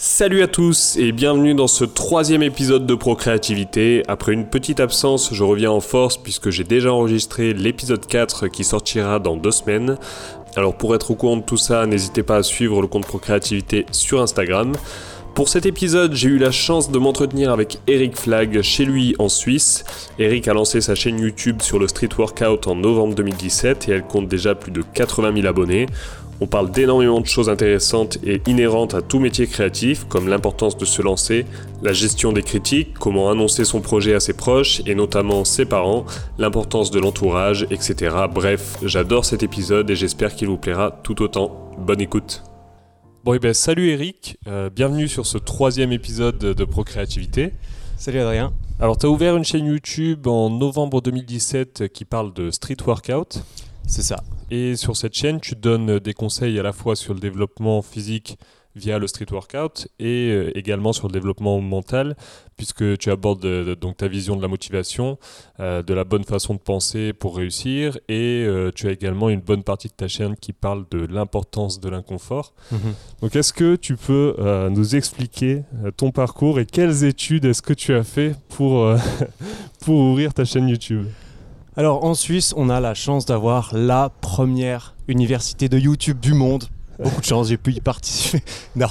Salut à tous et bienvenue dans ce troisième épisode de Procréativité. Après une petite absence, je reviens en force puisque j'ai déjà enregistré l'épisode 4 qui sortira dans deux semaines. Alors pour être au courant de tout ça, n'hésitez pas à suivre le compte Procréativité sur Instagram. Pour cet épisode, j'ai eu la chance de m'entretenir avec Eric Flag chez lui en Suisse. Eric a lancé sa chaîne YouTube sur le street workout en novembre 2017 et elle compte déjà plus de 80 000 abonnés. On parle d'énormément de choses intéressantes et inhérentes à tout métier créatif, comme l'importance de se lancer, la gestion des critiques, comment annoncer son projet à ses proches et notamment ses parents, l'importance de l'entourage, etc. Bref, j'adore cet épisode et j'espère qu'il vous plaira tout autant. Bonne écoute. Bon, et ben salut Eric, euh, bienvenue sur ce troisième épisode de Procréativité. Salut Adrien. Alors, tu as ouvert une chaîne YouTube en novembre 2017 qui parle de street workout. C'est ça. Et sur cette chaîne, tu donnes des conseils à la fois sur le développement physique via le street workout et euh, également sur le développement mental puisque tu abordes euh, donc ta vision de la motivation, euh, de la bonne façon de penser pour réussir et tu as également une bonne partie de ta chaîne qui parle de l'importance de l'inconfort. Mhm. Donc est-ce que tu peux nous expliquer ton parcours et quelles études est-ce que tu as fait pour, pour ouvrir ta chaîne YouTube? Alors en Suisse, on a la chance d'avoir la première université de YouTube du monde. Beaucoup de chance, j'ai pu y participer. non,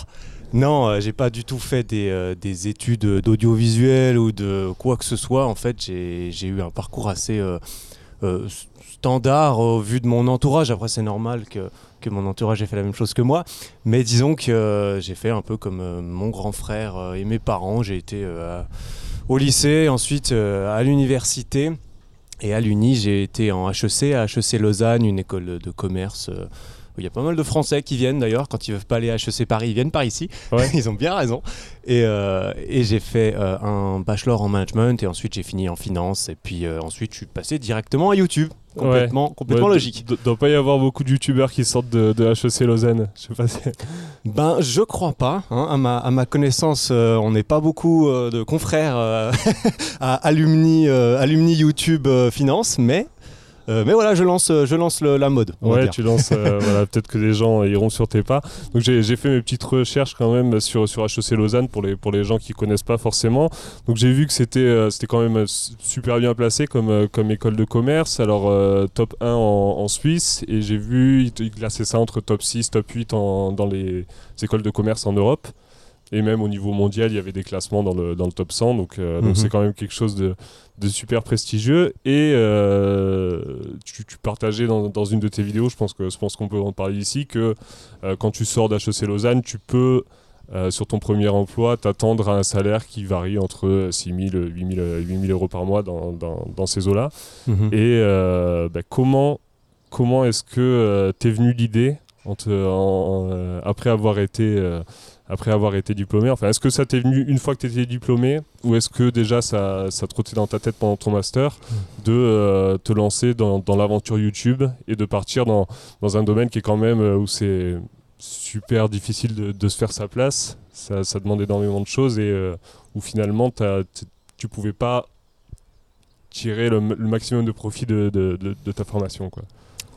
non, euh, j'ai pas du tout fait des, euh, études d'audiovisuel ou de quoi que ce soit. En fait, j'ai eu un parcours assez euh, standard au vu de mon entourage. Après, c'est normal que, que mon entourage ait fait la même chose que moi. Mais disons que j'ai fait un peu comme mon grand frère et mes parents. J'ai été au lycée, ensuite à l'université. Et à l'Uni, j'ai été en HEC, à HEC Lausanne, une école de commerce. Euh, il y a pas mal de Français qui viennent d'ailleurs, quand ils ne veulent pas aller à HEC Paris, ils viennent par ici. ils ont bien raison. Et, euh, et j'ai fait euh, un bachelor en management et ensuite j'ai fini en finance. Et puis ensuite, je suis passé directement à YouTube complètement, complètement logique. Il doit pas y avoir beaucoup de youtubeurs qui sortent de, de HEC Lausanne. Je sais pas Ben, je crois pas. Hein. À, ma, à, ma, connaissance, euh, on n'est pas beaucoup euh, de confrères euh, à alumni, alumni YouTube Finance, mais euh, mais voilà, je lance, je lance la mode. Ouais, tu lances. Euh, voilà, peut-être que les gens iront sur tes pas. Donc j'ai fait mes petites recherches quand même sur, sur HEC Lausanne pour les, pour les gens qui connaissent pas forcément. Donc j'ai vu que c'était euh, c'était quand même super bien placé comme, comme école de commerce. Alors top 1 en, Suisse et j'ai vu, il classait ça entre top 6, top 8 dans les écoles de commerce en Europe et même au niveau mondial, il y avait des classements dans le, dans le top 100, donc donc mhm. c'est quand même quelque chose de, de super prestigieux. Et euh, tu, partageais dans, dans, une de tes vidéos, je pense que je pense qu'on peut en parler ici, que euh, quand tu sors d'HEC Lausanne, tu peux euh, sur ton premier emploi, t'attendre à un salaire qui varie entre 6 000, 8 000, euros par mois dans, dans, dans ces eaux-là. Mhm. Et bah, comment, comment est-ce que t'es venu l'idée après avoir été après avoir été diplômé Enfin, est-ce que ça t'est venu une fois que tu étais diplômé ou est-ce que déjà ça, ça trottait dans ta tête pendant ton master hmm. de euh, te lancer dans, dans l'aventure YouTube et de partir dans, dans, un domaine qui est quand même euh, où c'est super difficile de, de, se faire sa place? Ça, ça, demande énormément de choses et euh, où finalement tu pouvais pas tirer le, maximum de profit de, de, de ta formation quoi.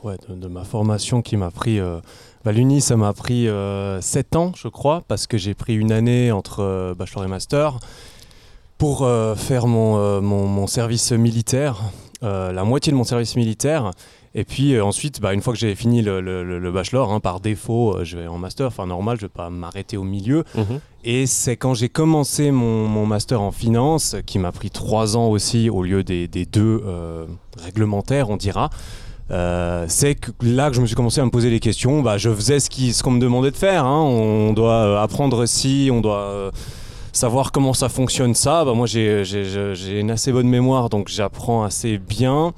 Ouais, de, ma formation qui m'a pris bah, L'Uni, ça m'a pris 7 euh, ans, je crois, parce que j'ai pris une année entre euh, bachelor et master pour euh, faire mon, mon, service militaire, la moitié de mon service militaire. Et puis ensuite, bah, une fois que j'ai fini le, le, bachelor, hein, par défaut, je vais en master. Enfin, normal, je ne vais pas m'arrêter au milieu. Mhm. Et c'est quand j'ai commencé mon, mon, master en finance, qui m'a pris 3 ans aussi, au lieu des, des deux réglementaires, on dira. Euh, c'est là que je me suis commencé à me poser les questions. Bah, je faisais ce qu'on me demandait de faire. Hein. On doit euh, apprendre si, on doit euh, savoir comment ça fonctionne ça. Bah, moi, j'ai une assez bonne mémoire, donc j'apprends assez bien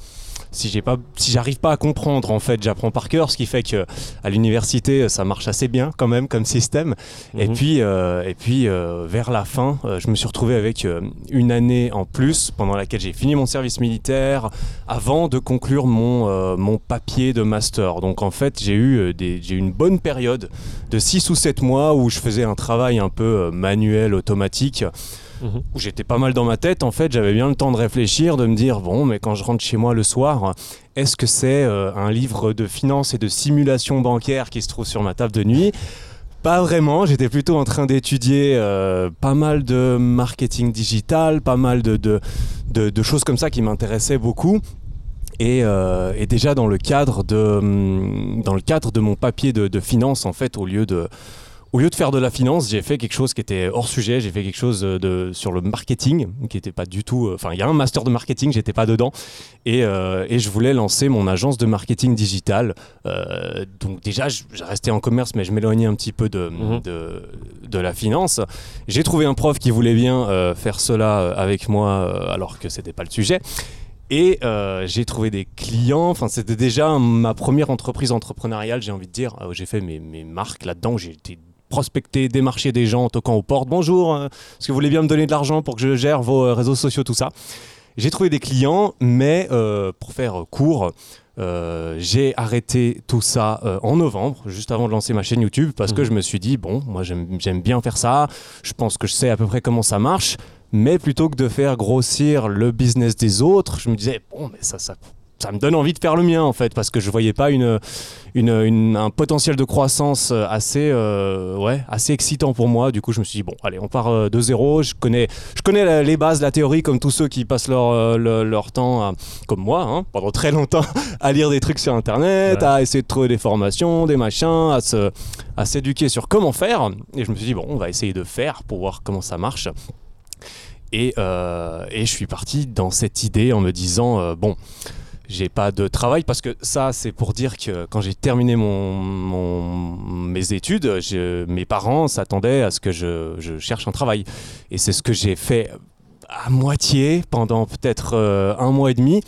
si j'ai pas si j'arrive pas à comprendre en fait j'apprends par cœur ce qui fait que à l'université ça marche assez bien quand même comme système et mhm. puis euh, et puis euh, vers la fin euh, je me suis retrouvé avec une année en plus pendant laquelle j'ai fini mon service militaire avant de conclure mon mon papier de master donc en fait j'ai eu des j'ai une bonne période de 6 ou 7 mois où je faisais un travail un peu manuel automatique où j'étais pas mal dans ma tête. En fait, j'avais bien le temps de réfléchir, de me dire bon, mais quand je rentre chez moi le soir, est-ce que c'est euh, un livre de finance et de simulation bancaire qui se trouve sur ma table de nuit? Pas vraiment, j'étais plutôt en train d'étudier euh, pas mal de marketing digital, pas mal de, de, de- choses comme ça qui m'intéressaient beaucoup. Et, euh, et déjà dans le cadre de, hum, dans le cadre de mon papier de, de finance, en fait, au lieu de, au lieu de faire de la finance, j'ai fait quelque chose qui était hors sujet. J'ai fait quelque chose de, sur le marketing, qui n'était pas du tout. Enfin, il y a un master de marketing, j'étais pas dedans. Et, euh, et je voulais lancer mon agence de marketing digital. Euh, donc déjà, je, je restais en commerce, mais je m'éloignais un petit peu de, Mhm. de, de la finance. J'ai trouvé un prof qui voulait bien euh, faire cela euh, avec moi, euh, alors que c'était pas le sujet. Et euh, j'ai trouvé des clients. Enfin, c'était déjà ma première entreprise entrepreneuriale, j'ai envie de dire. Euh, j'ai fait mes, mes marques là-dedans. J'ai été prospecter, démarcher des gens en toquant aux portes. Bonjour, euh, est-ce que vous voulez bien me donner de l'argent pour que je gère vos euh, réseaux sociaux, tout ça? J'ai trouvé des clients, mais euh, pour faire court, euh, j'ai arrêté tout ça euh, en novembre, juste avant de lancer ma chaîne YouTube, parce que Mhm. je me suis dit, bon, moi j'aime bien faire ça, je pense que je sais à peu près comment ça marche, mais plutôt que de faire grossir le business des autres, je me disais, bon, mais ça, ça, ça me donne envie de faire le mien en fait, parce que je voyais pas une, une, une- un potentiel de croissance euh, assez, euh, ouais, assez excitant pour moi. Du coup, je me suis dit, bon, allez, on part euh, de zéro. Je connais, je connais les bases, la théorie, comme tous ceux qui passent leur, le- leur temps, à- comme moi, hein, pendant très longtemps, à lire des trucs sur Internet, Ouais. à essayer de trouver des formations, des machins, à se- à s'éduquer sur comment faire. Et je me suis dit, bon, on va essayer de faire pour voir comment ça marche. Et, euh, et je suis parti dans cette idée en me disant, euh, bon, j'ai pas de travail parce que ça, c'est pour dire que quand j'ai terminé mon, mes études, mes parents s'attendaient à ce que je, je cherche un travail. Et c'est ce que j'ai fait à moitié pendant peut-être euh, un mois et demi.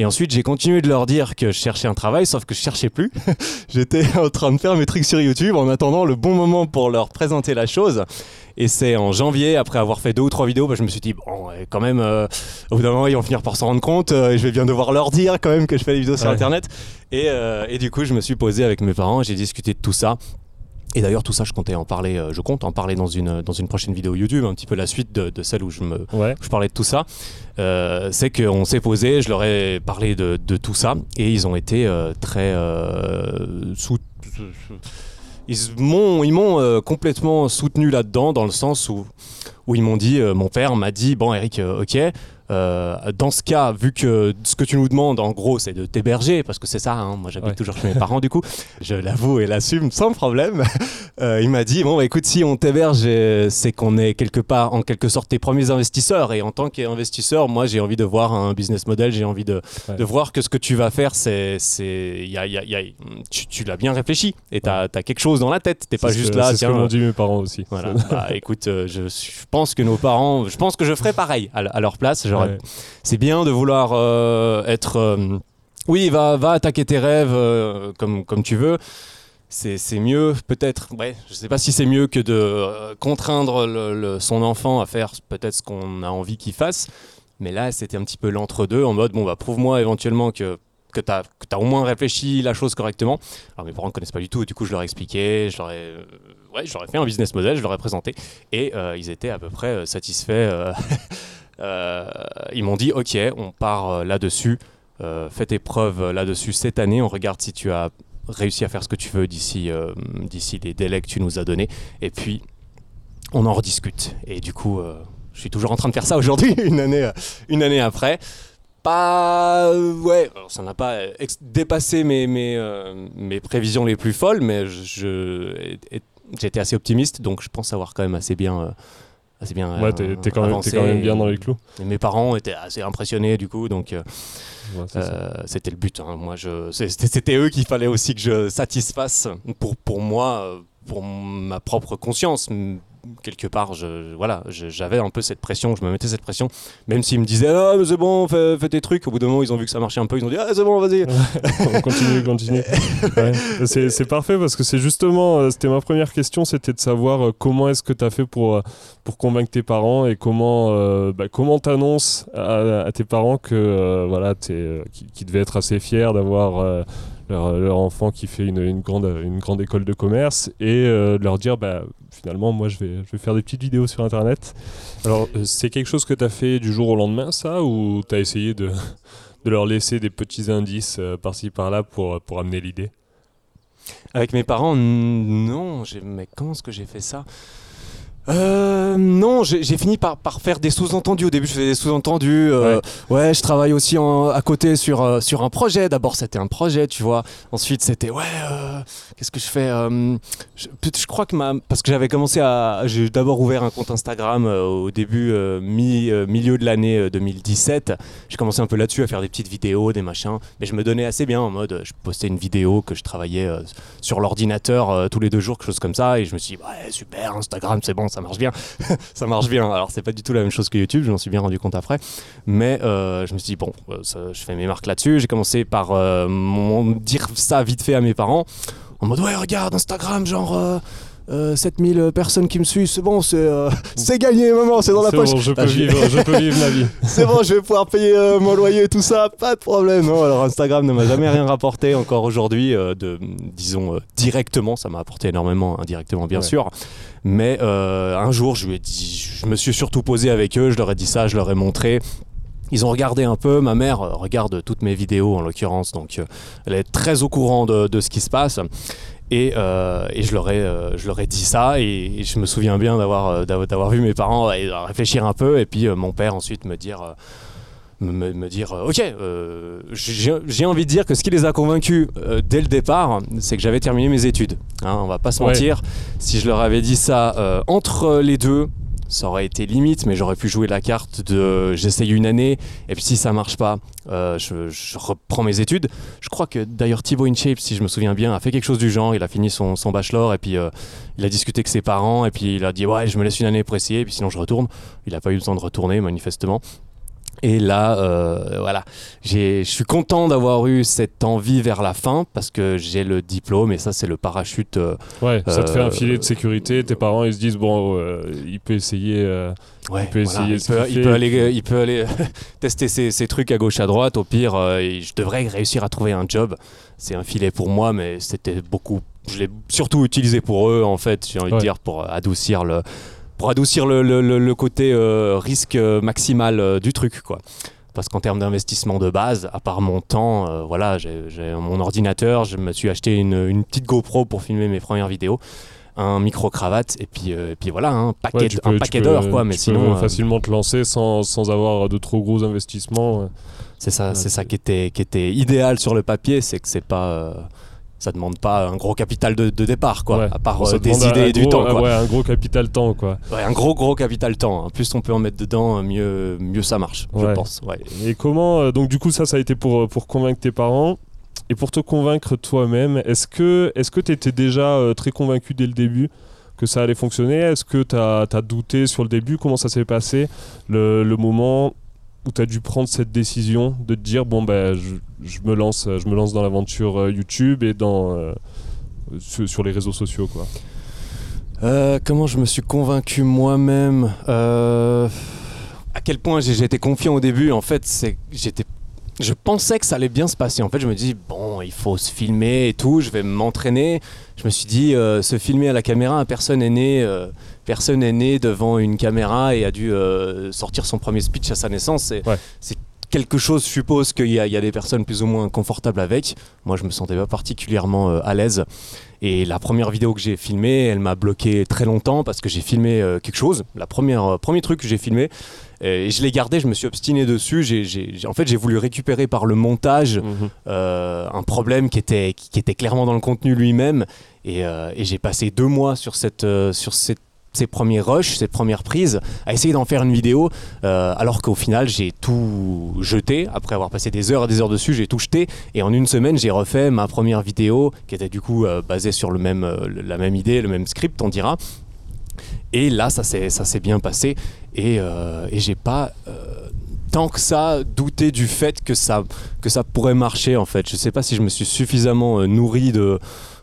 Et ensuite, j'ai continué de leur dire que je cherchais un travail, sauf que je cherchais plus. J'étais en train de faire mes trucs sur YouTube en attendant le bon moment pour leur présenter la chose. Et c'est en janvier, après avoir fait deux ou trois vidéos, bah, je me suis dit, bon, quand même, euh, au bout d'un moment, ils vont finir par s'en rendre compte. euh, et je vais bien devoir leur dire quand même que je fais des vidéos sur. Internet. Et, euh, et du coup, je me suis posé avec mes parents, j'ai discuté de tout ça. Et d'ailleurs, tout ça, je comptais en parler, euh, je compte en parler dans une, dans une prochaine vidéo YouTube, un petit peu la suite de, de celle où je me, Ouais. je parlais de tout ça, euh, c'est qu'on s'est posé, je leur ai parlé de, de tout ça, et ils ont été euh, très sous- Ils m'ont, ils m'ont euh, complètement soutenu là-dedans, dans le sens où, où ils m'ont dit, euh, mon père m'a dit, bon Eric, euh, ok, euh, dans ce cas, vu que ce que tu nous demandes, en gros, c'est de t'héberger, parce que c'est ça, hein, moi j'habite Ouais. toujours chez mes parents, du coup, je l'avoue et l'assume sans problème. Euh, il m'a dit, bon, bah, écoute, si on t'héberge, euh, c'est qu'on est quelque part, en quelque sorte, tes premiers investisseurs. Et en tant qu'investisseur, moi, j'ai envie de voir un business model, j'ai envie de, Ouais. de voir que ce que tu vas faire, c'est, c'est, y a- y a- y a- tu, tu l'as bien réfléchi et tu as, quelque chose dans la tête. T'es pas juste que- là, C'est ce que m'ont dit mes parents aussi. Voilà. bah, écoute, euh, je, je pense que nos parents, je pense que je ferais pareil à, à leur place. C'est bien de vouloir euh, être. euh, oui, va, va attaquer tes rêves euh, comme, comme tu veux. C'est mieux, peut-être. Je sais pas si c'est mieux que de contraindre son enfant à faire peut-être ce qu'on a envie qu'il fasse. Mais là, c'était un petit peu l'entre-deux en mode bon, bah, prouve-moi éventuellement que. Que tu as, au moins réfléchi la chose correctement. Alors mes parents ne connaissent pas du tout, du coup je leur ai expliqué, je leur ai, ouais, fait un business model, je leur ai présenté, et ils étaient à peu près satisfaits. euh, ils m'ont dit ok, on part euh, là-dessus, euh, fais tes preuves là-dessus cette année, on regarde si tu as réussi à faire ce que tu veux d'ici d'ici les délais que tu nous as donnés, et puis on en rediscute. Et du coup, je suis toujours en train de faire ça aujourd'hui, une année, une année après. Pas. ouais, ça n'a pas dépassé mes, mes, prévisions les plus folles, mais j'étais assez optimiste, donc je pense avoir quand même assez bien. Assez bien Ouais, euh, t'es t'es quand, même- avancé. t'es quand même bien dans les clous. Et mes parents étaient assez impressionnés du coup, donc euh, Ouais, euh, c'était le but. hein. Moi, je, c'était c'était eux qu'il fallait aussi que je satisfasse pour, pour moi, pour ma propre conscience. Quelque part, je, voilà, j'avais un peu cette pression, je me mettais cette pression, même s'ils me disaient ah mais c'est bon, fais, fais tes trucs. Au bout d'un moment, ils ont vu que ça marchait un peu, ils ont dit ah c'est bon, vas-y. On continue, continue. Ouais. C'est parfait parce que c'est justement, euh, c'était ma première question, c'était de savoir euh, comment est-ce que tu as fait pour, euh, pour convaincre tes parents et comment euh, bah, comment t'annonces à, à tes parents que euh, voilà, qui, qui devaient être assez fiers d'avoir euh, leur, leur enfant qui fait une, une grande, une grande école de commerce et euh, de leur dire bah, finalement moi je vais, je vais faire des petites vidéos sur internet. Alors euh, c'est quelque chose que tu as fait du jour au lendemain ça ou tu as essayé de, de leur laisser des petits indices euh, par-ci par-là pour, pour amener l'idée? Avec mes parents, non. Mais comment est-ce que j'ai fait ça? Euh, non, j'ai fini par, par, faire des sous-entendus. Au début, je faisais des sous-entendus. Euh, ouais. je travaille aussi à côté sur, euh, sur un projet. D'abord, c'était un projet, tu vois. Ensuite, c'était ouais, euh, qu'est-ce que je fais je, je, crois que ma. Parce que j'avais commencé à. J'ai d'abord ouvert un compte Instagram au début, mi, milieu de l'année 2017. J'ai commencé un peu là-dessus à faire des petites vidéos, des machins. Mais je me donnais assez bien en mode, je postais une vidéo que je travaillais sur l'ordinateur tous les deux jours, quelque chose comme ça. Et je me suis dit, ouais, super, Instagram, c'est bon, ça marche bien. ça marche bien. Alors, c'est pas du tout la même chose que YouTube, je m'en suis bien rendu compte après. Mais euh, je me suis dit, bon, euh, je fais mes marques là-dessus. J'ai commencé par euh, dire ça vite fait à mes parents. En mode, ouais, regarde, Instagram, genre. 7000 personnes qui me suivent, c'est bon, c'est gagné, maman, c'est dans la poche. Bon, je, peux vivre, je peux vivre la vie. c'est bon, je vais pouvoir payer mon loyer et tout ça, pas de problème. Non, alors Instagram ne m'a jamais rien rapporté encore aujourd'hui, de, disons directement, ça m'a apporté énormément, indirectement bien sûr. Mais euh, un jour, je, lui ai dit, je me suis surtout posé avec eux, je leur ai dit ça, je leur ai montré. Ils ont regardé un peu, ma mère euh, regarde toutes mes vidéos en l'occurrence, donc euh, elle est très au courant de, de ce qui se passe. Et, et, je, leur ai, je leur ai dit ça. Et, je me souviens bien d'avoir, d'avoir vu mes parents réfléchir un peu. Et puis mon père ensuite me dire me, dire euh, ok euh, j'ai envie de dire que ce qui les a convaincus euh, dès le départ c'est que j'avais terminé mes études hein, on va pas se mentir. Si je leur avais dit ça entre les deux ça aurait été limite, mais j'aurais pu jouer la carte de j'essaye une année, et puis si ça marche pas, je, reprends mes études. Je crois que d'ailleurs Thibaut InShape, si je me souviens bien, a fait quelque chose du genre. Il a fini son, bachelor, et puis il a discuté avec ses parents, et puis il a dit Ouais, je me laisse une année pour essayer, et puis sinon je retourne. Il n'a pas eu besoin de retourner, manifestement. Et là, euh, voilà, je suis content d'avoir eu cette envie vers la fin parce que j'ai le diplôme et ça, c'est le parachute. Euh, ouais, ça te fait un euh, filet de sécurité. Tes parents, ils se disent bon, il peut essayer. il peut essayer. Il peut, aller, il peut aller tester ses, trucs à gauche à droite. Au pire, je devrais réussir à trouver un job. C'est un filet pour moi, mais c'était beaucoup. Je l'ai surtout utilisé pour eux en fait. J'ai envie de dire pour adoucir le pour adoucir le, côté euh, risque euh, maximal euh, du truc, quoi. Parce qu'en termes d'investissement de base, à part mon temps, voilà, j'ai mon ordinateur, je me suis acheté une, petite GoPro pour filmer mes premières vidéos un micro cravate et puis puis voilà un paquet un paquet d'heures quoi mais sinon facilement te lancer sans, sans, avoir de trop gros investissements c'est ça c'est ça qui était qui était idéal sur le papier c'est que c'est pas ça demande pas un gros capital de, départ, quoi, à part euh, des idées et du temps. Quoi. Ouais, un gros capital temps, quoi. Ouais, un gros gros capital temps. Hein. Plus on peut en mettre dedans, mieux, mieux ça marche, je pense. Et comment, euh, donc du coup, ça, ça a été pour, pour convaincre tes parents. Et pour te convaincre toi-même, est-ce que est-ce que tu étais déjà euh, très convaincu dès le début que ça allait fonctionner? Est-ce que tu as, as, douté sur le début? Comment ça s'est passé? Le, le moment où tu as dû prendre cette décision de te dire bon ben je, me lance je me lance dans l'aventure euh, YouTube et dans euh, sur, les réseaux sociaux quoi. Euh, comment je me suis convaincu moi-même à quel point j'ai été confiant au début en fait c'est j'étais je pensais que ça allait bien se passer. En fait, je me dis, bon, il faut se filmer et tout, je vais m'entraîner. Je me suis dit, se filmer à la caméra, personne n'est né personne est né devant une caméra et a dû euh, sortir son premier speech à sa naissance. C'est quelque chose, je suppose qu'il y, y, a des personnes plus ou moins confortables avec. Moi, je me sentais pas particulièrement euh, à l'aise. Et la première vidéo que j'ai filmée, elle m'a bloqué très longtemps parce que j'ai filmé euh, quelque chose. La première, premier truc que j'ai filmé, et je l'ai gardé, je me suis obstiné dessus. En fait, j'ai voulu récupérer par le montage mhm. un problème qui était, qui, était clairement dans le contenu lui-même. Et, et j'ai passé deux mois sur cette, sur cette ces premiers rushs, ces premières prises, à essayer d'en faire une vidéo, euh, alors qu'au final j'ai tout jeté, après avoir passé des heures et des heures dessus, j'ai tout jeté, et en une semaine j'ai refait ma première vidéo, qui était du coup euh, basée sur le même, euh, la même idée, le même script, on dira. Et là, ça s'est bien passé, et, et j'ai pas tant que ça douté du fait que ça, que ça pourrait marcher en fait. Je sais pas si je me suis suffisamment nourri de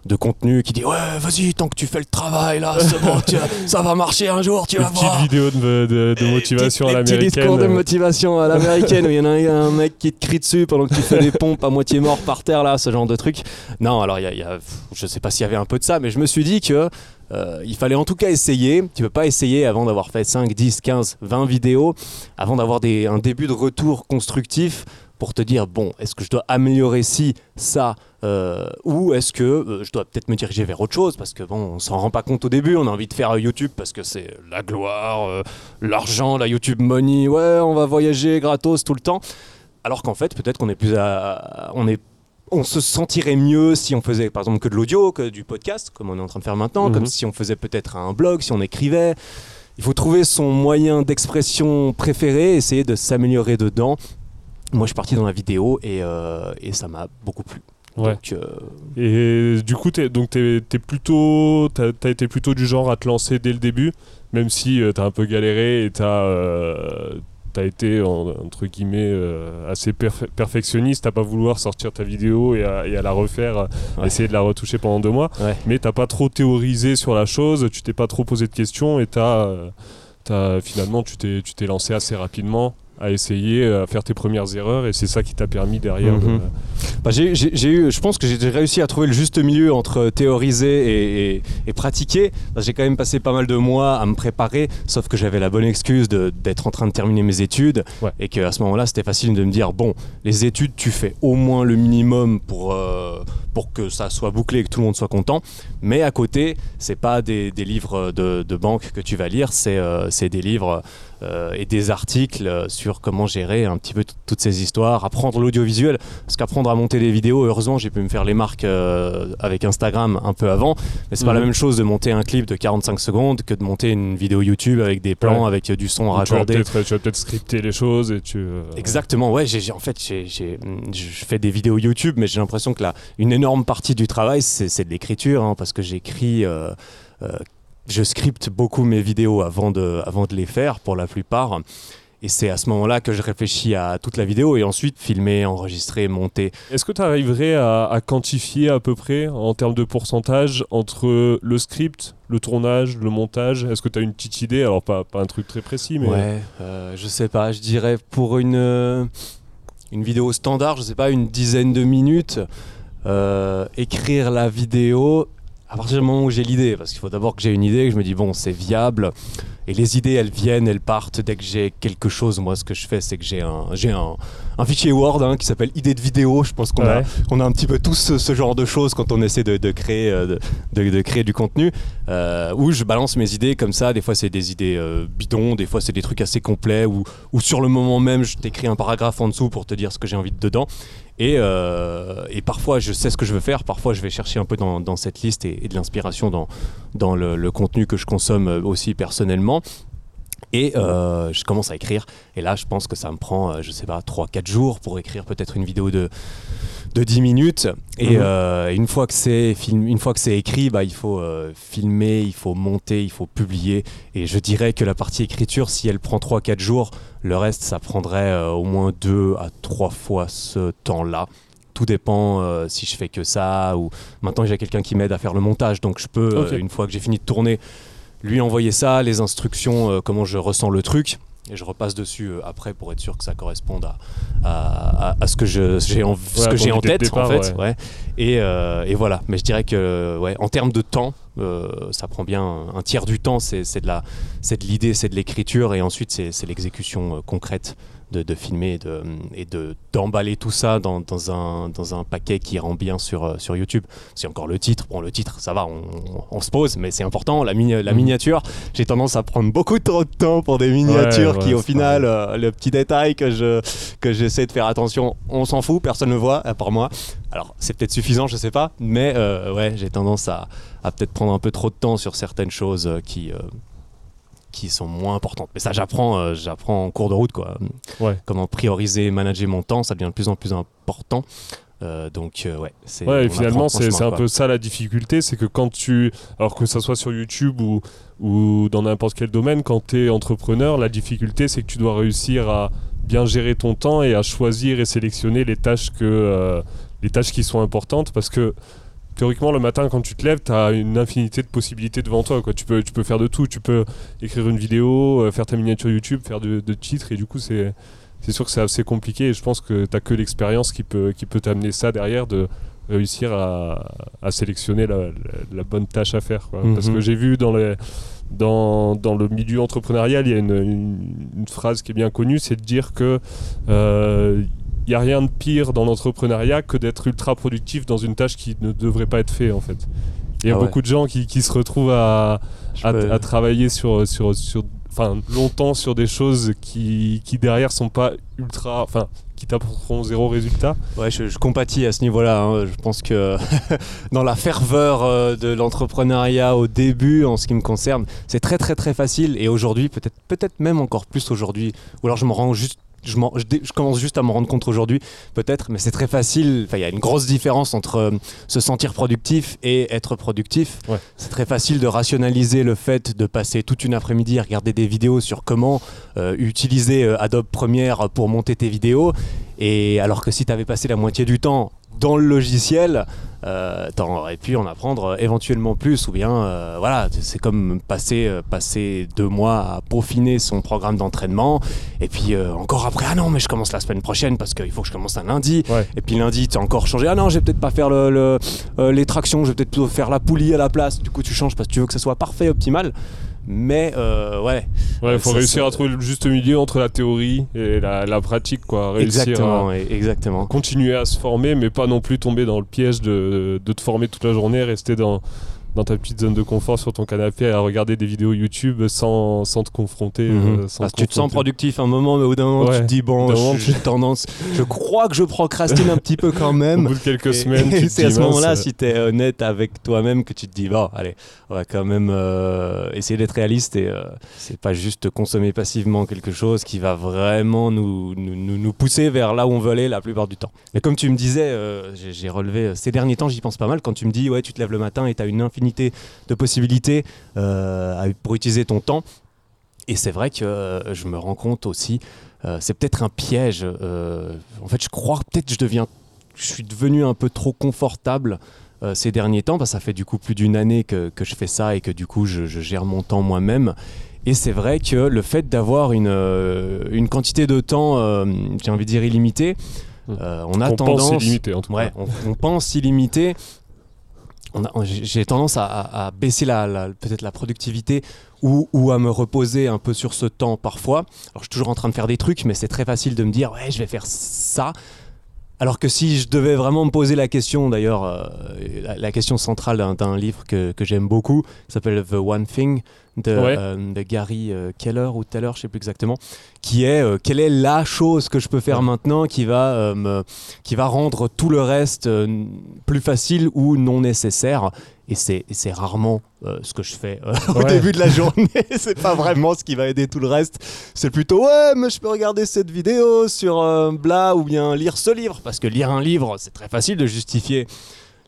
de contenu qui dit ouais vas-y tant que tu fais le travail là c'est bon ça va marcher un jour tu vas voir. petite vidéo de, de, motivation à l'américaine. petit discours de motivation à l'américaine où il y en a un, mec qui te crie dessus pendant que tu fais des pompes à moitié mort par terre là ce genre de truc. Non alors il y, a, je sais pas s'il y avait un peu de ça mais je me suis dit que euh, il fallait en tout cas essayer. Tu peux pas essayer avant d'avoir fait 5, 10, 15, 20 vidéos, avant d'avoir un début de retour constructif pour te dire bon, est-ce que je dois améliorer ci, ça, euh, ou est-ce que euh, je dois peut-être me diriger vers autre chose parce que bon, on s'en rend pas compte au début, on a envie de faire YouTube parce que c'est la gloire, l'argent, la YouTube money, ouais, on va voyager gratos tout le temps. Alors qu'en fait, peut-être qu'on est plus à, on est on se sentirait mieux si on faisait par exemple que de l'audio, que du podcast, comme on est en train de faire maintenant, comme Mhm. si on faisait peut-être un blog, si on écrivait. Il faut trouver son moyen d'expression préféré, essayer de s'améliorer dedans. Moi, je suis parti dans la vidéo et, euh, et ça m'a beaucoup plu. Ouais. Donc, euh, Et du coup, t'es, donc t'es, t'es plutôt, t'as, t'as été plutôt du genre à te lancer dès le début, même si euh, t'as un peu galéré et t'as, euh, t'as été en- entre guillemets euh, assez perfe- perfectionniste, à pas vouloir sortir ta vidéo et à, et à la refaire, à Ouais. essayer de la retoucher pendant deux mois. Ouais. Mais t'as pas trop théorisé sur la chose, tu t'es pas trop posé de questions et t'as, euh, finalement tu t'es lancé assez rapidement à essayer, à faire tes premières erreurs et c'est ça qui t'a permis derrière. de- Mhm. Bah, j'ai, eu, je pense que j'ai réussi à trouver le juste milieu entre théoriser et, et- et pratiquer. Que J'ai quand même passé pas mal de mois à me préparer, sauf que j'avais la bonne excuse de- d'être en train de terminer mes études Ouais. et qu'à ce moment-là, c'était facile de me dire bon, les études, tu fais au moins le minimum pour, euh, pour que ça soit bouclé et que tout le monde soit content. Mais à côté, c'est pas des, des livres de, de banque que tu vas lire, c'est euh, c'est des livres euh, et des articles euh, sur comment gérer un petit peu toutes ces histoires, apprendre l'audiovisuel. Parce qu'apprendre à monter des vidéos, heureusement, j'ai pu me faire les marques euh, avec Instagram un peu avant. Mais c'est pas Mhm. la même chose de monter un clip de 45 secondes que de monter une vidéo YouTube avec des plans, Ouais. avec euh, du son raccordé. peut-être, tu vas peut-être scripter les choses et tu. euh, Exactement, ouais. j'ai en fait, j'ai- je fais des vidéos YouTube, mais j'ai l'impression que là, une énorme partie du travail, c'est c'est de l'écriture, hein, parce que j'écris, euh, euh, je scripte beaucoup mes vidéos avant de, avant de les faire, pour la plupart. Et c'est à ce moment-là que je réfléchis à toute la vidéo et ensuite filmer, enregistrer, monter. Est-ce que tu arriverais à, à quantifier à peu près en termes de pourcentage entre le script, le tournage, le montage? Est-ce que tu as une petite idée? Alors, pas, pas un truc très précis, mais. Ouais, euh, je sais pas, je dirais pour une, euh, une vidéo standard, je sais pas, une dizaine de minutes, euh, écrire la vidéo à partir du moment où j'ai l'idée, parce qu'il faut d'abord que j'ai une idée, que je me dis bon, c'est viable. Et les idées, elles viennent, elles partent dès que j'ai quelque chose. Moi, ce que je fais, c'est que j'ai un, j'ai un, un fichier Word hein, qui s'appelle idée de vidéo. Je pense qu'on a, Ouais. on a un petit peu tous ce, ce genre de choses quand on essaie de, de créer, euh, de, de- de créer du contenu, euh, où je balance mes idées comme ça. Des fois, c'est des idées euh, bidons, des fois, c'est des trucs assez complets, ou sur le moment même, je t'écris un paragraphe en dessous pour te dire ce que j'ai envie de dedans. Et, euh, et parfois, je sais ce que je veux faire. Parfois, je vais chercher un peu dans, cette liste et, de l'inspiration dans, dans le, contenu que je consomme euh, aussi personnellement. Et euh, je commence à écrire. Et là, je pense que ça me prend, je sais pas, 3-4 jours pour écrire peut-être une vidéo de, de 10 minutes. Et Mhm. euh, une fois que c'est film- une fois que c'est écrit, bah, il faut euh, filmer, il faut monter, il faut publier. Et je dirais que la partie écriture, si elle prend 3-4 jours, le reste, ça prendrait euh, au moins 2 à 3 fois ce temps-là. Tout dépend si je fais que ça ou maintenant j'ai quelqu'un qui m'aide à faire le montage. Donc je peux, une fois que j'ai fini de tourner, lui envoyer ça, les instructions, comment je ressens le truc. Et je repasse dessus euh, après pour être sûr que ça corresponde à, à, à- à ce que j'ai en, Ouais, tête départ, en fait. ouais. ouais. Et, euh, et voilà. Mais je dirais que ouais, en termes de temps, euh, ça prend bien un tiers du temps. C'est de l'idée, c'est de l'écriture, et ensuite c'est l'exécution concrète de, de filmer et de et de d'emballer tout ça dans, dans un dans un paquet qui rend bien sur euh, sur YouTube. C'est encore le titre. Bon, le titre, ça va, on, on se pose, mais c'est important. La, mini- la Mhm. miniature, j'ai tendance à prendre beaucoup trop de temps pour des miniatures Ouais, qui, au final, euh, le petit détail que je que j'essaie de faire attention, on s'en fout, personne ne voit, à part moi. Alors, c'est peut-être suffisant, je sais pas, mais euh, ouais, j'ai tendance à, à peut-être prendre un peu trop de temps sur certaines choses qui euh, qui sont moins importantes. Mais ça, j'apprends, euh, j'apprends en cours de route, quoi. Ouais. Comment prioriser, manager mon temps, ça devient de plus en plus important. Euh, donc, euh, ouais, c'est. Ouais, et finalement, c'est un peu ça la difficulté, c'est que quand tu, alors que ça soit sur YouTube ou, ou dans n'importe quel domaine, quand tu es entrepreneur, la difficulté, c'est que tu dois réussir à bien gérer ton temps et à choisir et sélectionner les tâches, que, euh, les tâches qui sont importantes parce que théoriquement, le matin, quand tu te lèves, tu as une infinité de possibilités devant toi. Quoi. Tu, peux, tu peux faire de tout. Tu peux écrire une vidéo, euh, faire ta miniature YouTube, faire de, de titres. Et du coup, c'est sûr que c'est assez compliqué. Et je pense que tu n'as que l'expérience qui peut, qui peut t'amener ça derrière, de réussir à, à sélectionner la, la- la bonne tâche à faire. quoi. Parce Mhm. que j'ai vu dans, les, dans, dans le milieu entrepreneurial, il y a une, une- une phrase qui est bien connue, c'est de dire que... euh, il n'y a rien de pire dans l'entrepreneuriat que d'être ultra productif dans une tâche qui ne devrait pas être faite en fait. Il y a Ah ouais. beaucoup de gens qui, qui se retrouvent à, à, peux- à travailler sur, sur, sur, enfin, longtemps sur des choses qui, qui derrière sont pas ultra, enfin, qui t'apporteront zéro résultat. Ouais, je, je compatis à ce niveau-là. hein. Je pense que dans la ferveur euh, de l'entrepreneuriat au début, en ce qui me concerne, c'est très très très facile. Et aujourd'hui, peut-être peut-être même encore plus aujourd'hui. Ou alors je me rends juste. Je, m'en- je dé- je commence juste à me rendre compte aujourd'hui, peut-être, mais c'est très facile. Enfin, il y a une grosse différence entre euh, se sentir productif et être productif. Ouais. C'est très facile de rationaliser le fait de passer toute une après-midi à regarder des vidéos sur comment euh, utiliser euh, Adobe Premiere pour monter tes vidéos. Et alors que si tu avais passé la moitié du temps dans le logiciel, euh, tu aurais pu en apprendre euh, éventuellement plus. Ou bien, euh, voilà, c'est comme passer, euh, passer deux mois à peaufiner son programme d'entraînement. Et puis encore après, ah non, mais je commence la semaine prochaine parce qu'il faut que je commence un lundi. Ouais. Et puis lundi, tu as encore changé. Ah non, je vais peut-être pas faire le, le- les tractions, je vais peut-être plutôt faire la poulie à la place. Du coup, tu changes parce que tu veux que ça soit parfait, optimal. Mais euh, ouais, Ouais, il faut Ça, réussir à trouver le juste milieu entre la théorie et la, la pratique, quoi. Réussir exactement, à exactement. continuer à se former, mais pas non plus tomber dans le piège de, de te former toute la journée, rester dans, dans ta petite zone de confort sur ton canapé à regarder des vidéos YouTube sans, sans te confronter. Mhm. euh, sans Parce te que tu te sens productif un moment, mais au d'un moment, tu Ouais. te dis bon, Au j'ai tendance. Je crois que je procrastine un petit peu quand Au même. bout de quelques Et- semaines, tu c'est à ce moment-là, mince, si tu es honnête avec toi-même, que tu te dis bon, allez, on va quand même euh, essayer d'être réaliste et euh, c'est pas juste consommer passivement quelque chose qui va vraiment nous, nous, nous- pousser vers là où on veut aller la plupart du temps. Mais comme tu me disais, euh, j'ai relevé euh, ces derniers temps, j'y pense pas mal quand tu me dis ouais, tu te lèves le matin et tu as une de possibilités euh, pour utiliser ton temps. Et c'est vrai que euh, je me rends compte aussi, euh, c'est peut-être un piège. en fait, je crois peut-être je deviens, je suis devenu un peu trop confortable euh, ces derniers temps, parce que ça fait du coup plus d'une année que, que je fais ça et que du coup je, je gère mon temps moi-même. Et c'est vrai que le fait d'avoir une, euh, une quantité de temps, euh, j'ai envie de dire illimitée, euh, on a on tendance, pense c'est limité en tout Ouais, cas. on, on pense illimité. J'ai tendance à baisser la, la- peut-être la productivité ou, ou à me reposer un peu sur ce temps parfois. Alors je suis toujours en train de faire des trucs, mais c'est très facile de me dire ouais je vais faire ça. Alors que si je devais vraiment me poser la question, d'ailleurs, euh, la, la question centrale d'un- livre que, que j'aime beaucoup, qui s'appelle The One Thing de, Ouais. euh, de Gary euh, Keller ou Taylor, je sais plus exactement, qui est euh, quelle est la chose que je peux faire Ouais. maintenant qui va, euh, me, qui va rendre tout le reste euh, plus facile ou non nécessaire. Et c'est rarement euh, ce que je fais euh, au Ouais. début de la journée. c'est pas vraiment ce qui va aider tout le reste. C'est plutôt ouais, mais je peux regarder cette vidéo sur euh, bla ou bien lire ce livre. Parce que lire un livre, c'est très facile de justifier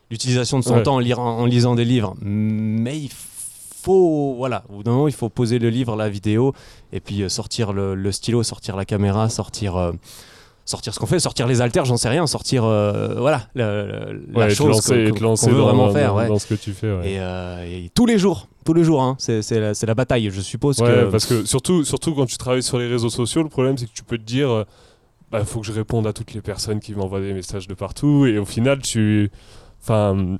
l'utilisation de son Ouais. temps en, lire- en lisant des livres. Mais il faut, voilà, au bout d'un moment, il faut poser le livre, la vidéo, et puis euh, sortir le, le stylo, sortir la caméra, sortir. Sortir ce qu'on fait, sortir les haltères, j'en sais rien, sortir euh, voilà la Ouais, chose qu'on veut dans, vraiment dans- faire. ouais. dans ce que tu fais. ouais. Et, euh, et tous les jours, tous les jours, hein, c'est c'est la, c'est la bataille. Je suppose Ouais, que. parce que surtout, surtout quand tu travailles sur les réseaux sociaux, le problème c'est que tu peux te dire, euh, bah, faut que je réponde à toutes les personnes qui m'envoient des messages de partout, et au final, tu, enfin,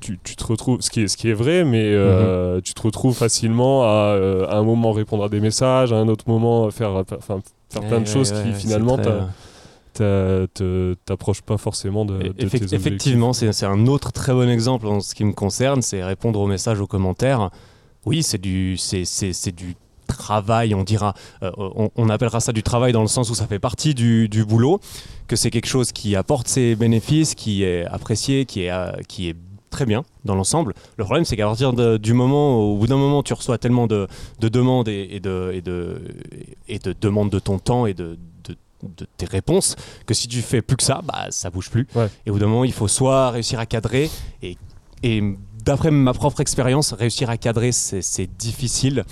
tu, tu te retrouves, ce qui est, ce qui est vrai, mais euh, Mhm. tu te retrouves facilement à, à un moment répondre à des messages, à un autre moment faire, enfin, faire plein de choses qui finalement c'est très, t'a- t'a- te- t'approchent pas forcément de, de Effect- tes objectifs. effectivement, c'est un autre très bon exemple en ce qui me concerne, c'est répondre aux messages, aux commentaires. Oui, c'est du, c'est- du travail, on dira, euh, on, on appellera ça du travail dans le sens où ça fait partie du, du boulot, que c'est quelque chose qui apporte ses bénéfices, qui est apprécié, qui est, euh, qui est très bien dans l'ensemble. Le problème, c'est qu'à partir de- du moment, au bout d'un moment, tu reçois tellement de, de demandes et, et de, et, de, et de demandes de ton temps et de, de, tes réponses, que si tu fais plus que ça, bah, ça bouge plus. Ouais. Et au bout d'un moment, il faut soit réussir à cadrer, et, et d'après ma propre expérience, réussir à cadrer, c'est c'est difficile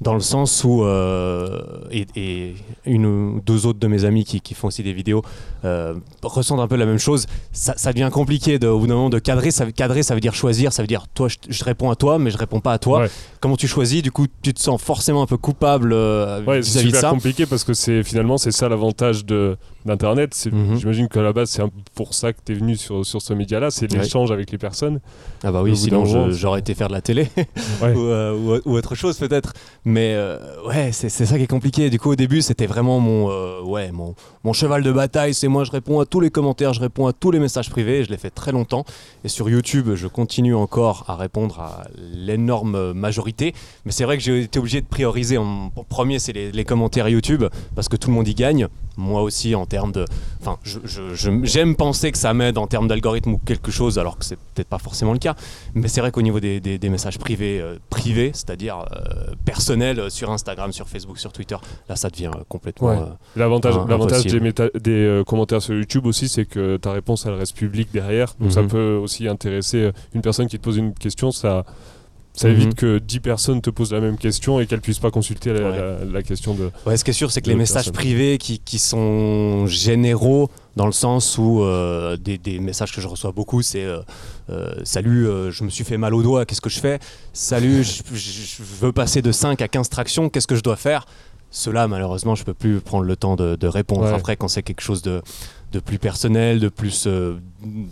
dans le sens où, euh, et, et une ou deux autres de mes amis qui, qui font aussi des vidéos euh, ressentent un peu la même chose. Ça, ça devient compliqué de, au bout d'un moment de cadrer. Ça, cadrer, ça veut dire choisir, ça veut dire toi, je, je réponds à toi, mais je réponds pas à toi. Ouais. Comment tu choisis Du coup, tu te sens forcément un peu coupable euh, Ouais, c'est de ça. compliqué parce que c'est finalement c'est ça l'avantage de d'internet. C'est Mhm. j'imagine qu'à la base c'est pour ça que tu es venu sur, sur ce média-là, c'est Ouais. l'échange avec les personnes. Ah bah oui, sinon j'aurais été faire de la télé ou, euh, ou- ou autre chose peut-être. Mais euh, ouais, c'est c'est ça qui est compliqué. Du coup, au début, c'était vraiment mon, euh, mon, cheval de bataille. C'est moi, je réponds à tous les commentaires, je réponds à tous les messages privés. Je l'ai fait très longtemps. Et sur YouTube, je continue encore à répondre à l'énorme majorité. Mais c'est vrai que j'ai été obligé de prioriser. En, premier, c'est les commentaires YouTube parce que tout le monde y gagne. Moi aussi, en termes de. Enfin, je- je- je- j'aime penser que ça m'aide en termes d'algorithme ou quelque chose, alors que c'est peut-être pas forcément le cas. Mais c'est vrai qu'au niveau des, des- des messages privés, euh, privés, c'est-à-dire euh, personnels euh, sur Instagram, sur Facebook, sur Twitter, là, ça devient euh, complètement. Ouais. euh, L'avantage, l'avantage des, commentaires sur YouTube aussi, c'est que ta réponse, elle reste publique derrière. Donc ça Mhm. peut aussi intéresser une personne qui te pose une question. Ça, ça Mhm. évite que 10 personnes te posent la même question et qu'elles puissent pas consulter la, Ouais. la- la question de. Ouais, ce qui est sûr, c'est que les messages privés qui, qui sont généraux, dans le sens où euh, des, des messages que je reçois beaucoup, c'est euh, euh, Salut, je me suis fait mal au doigt, qu'est-ce que je fais? Salut, je, je- je veux passer de 5 à 15 tractions, qu'est-ce que je dois faire? Cela, malheureusement, je peux plus prendre le temps de, de répondre. Ouais. Après, quand c'est quelque chose de, de plus personnel, de plus euh,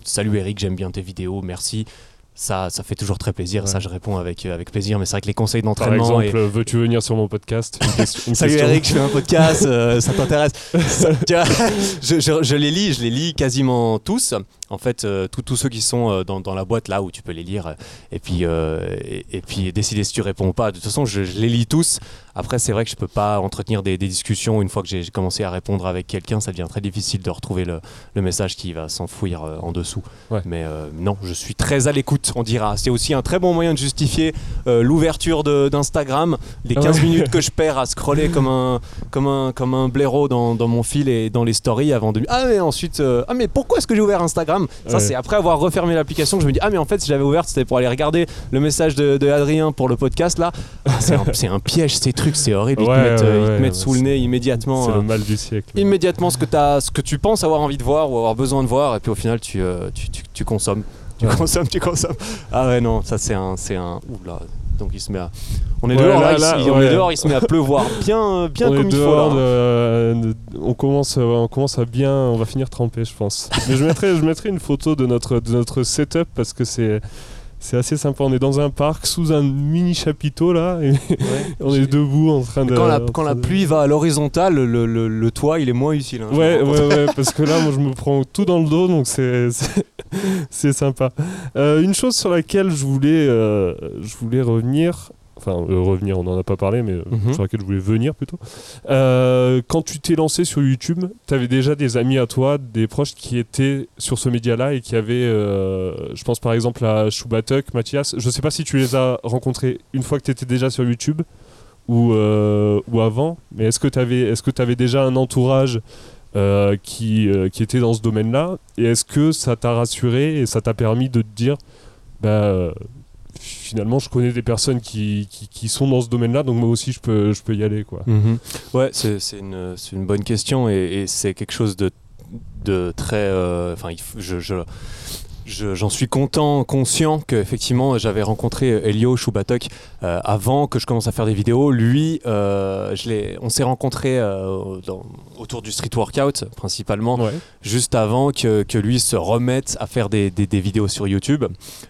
Salut Eric, j'aime bien tes vidéos, merci. Ça, ça fait toujours très plaisir. Ouais. Ça, je réponds avec, avec plaisir. Mais c'est vrai que les conseils Par d'entraînement. exemple, et- euh, veux-tu venir sur mon podcast Une question- une Salut question. Eric, je fais un podcast, euh, ça t'intéresse je les lis, je les lis quasiment tous. En fait, euh, tous- ceux qui sont euh, dans, dans la boîte là où tu peux les lire euh, et puis, et, et puis décider si tu réponds ou pas. De toute façon, je, je les lis tous. Après, c'est vrai que je peux pas entretenir des, des discussions. Une fois que j'ai commencé à répondre avec quelqu'un, ça devient très difficile de retrouver le, le message qui va s'enfouir en dessous. Ouais. Mais euh, non, je suis très à l'écoute, on dira. C'est aussi un très bon moyen de justifier euh, l'ouverture d'Instagram, les Ah 15 ouais. minutes que je perds à scroller comme un, comme un, comme un blaireau dans, dans mon fil et dans les stories avant de. Ah, mais ensuite. euh, ah, mais pourquoi est-ce que j'ai ouvert Instagram? Ça, Ouais. c'est après avoir refermé l'application que je me dis Ah, mais en fait, si j'avais ouvert, c'était pour aller regarder le message de, de Adrien pour le podcast là. Ah, c'est un, c'est un piège, ces trucs, c'est horrible. Ils te mettent, euh, ils te ouais, mettent sous le nez immédiatement. C'est le mal du siècle. immédiatement ce que, t'as- ce que tu penses avoir envie de voir ou avoir besoin de voir, et puis au final, tu, euh, tu, tu, tu consommes. Tu consommes, tu consommes. Ah ouais, non, ça c'est un. C'est un oula. Donc il se met à. On est Ouais, dehors, là, là, là, il, on ouais. est dehors, il se met à pleuvoir bien, bien on comme il faut. là. de- on, commence, on commence à bien, on va finir trempé, je pense. Mais je mettrai, je mettrai une photo de notre, de notre setup parce que c'est, c'est assez sympa. On est dans un parc sous un mini chapiteau là, et on est debout en train de. Quand la, en quand la train de- pluie va à l'horizontale, le, le- le toit il est moins utile. hein, Ouais, ouais, ouais, parce que là, moi, je me prends tout dans le dos, donc c'est, c'est, c'est sympa. Euh, une chose sur laquelle je voulais, euh, je voulais revenir, enfin, euh, revenir, on n'en a pas parlé, mais euh, Mhm. sur laquelle je voulais venir plutôt. Euh, quand tu t'es lancé sur YouTube, tu avais déjà des amis à toi, des proches qui étaient sur ce média-là et qui avaient, euh, je pense par exemple à Choubatuk, Mathias. Je sais pas si tu les as rencontrés une fois que tu étais déjà sur YouTube ou, ou avant, mais est-ce que tu avais, est-ce que tu avais déjà un entourage qui, qui était dans ce domaine-là Et est-ce que ça t'a rassuré et ça t'a permis de te dire, bah, finalement, je connais des personnes qui, qui, qui sont dans ce domaine-là, donc moi aussi, je peux, je peux y aller, quoi. Mhm. Ouais, c'est c'est une, c'est une bonne question et, et c'est quelque chose de, de très. euh, Enfin, je- J'en suis content, conscient qu'effectivement j'avais rencontré Elio Choubatok euh, avant que je commence à faire des vidéos. Lui, euh, je on s'est rencontrés euh, dans- autour du street workout principalement, Ouais. juste avant que, que lui se remette à faire des, des- des vidéos sur YouTube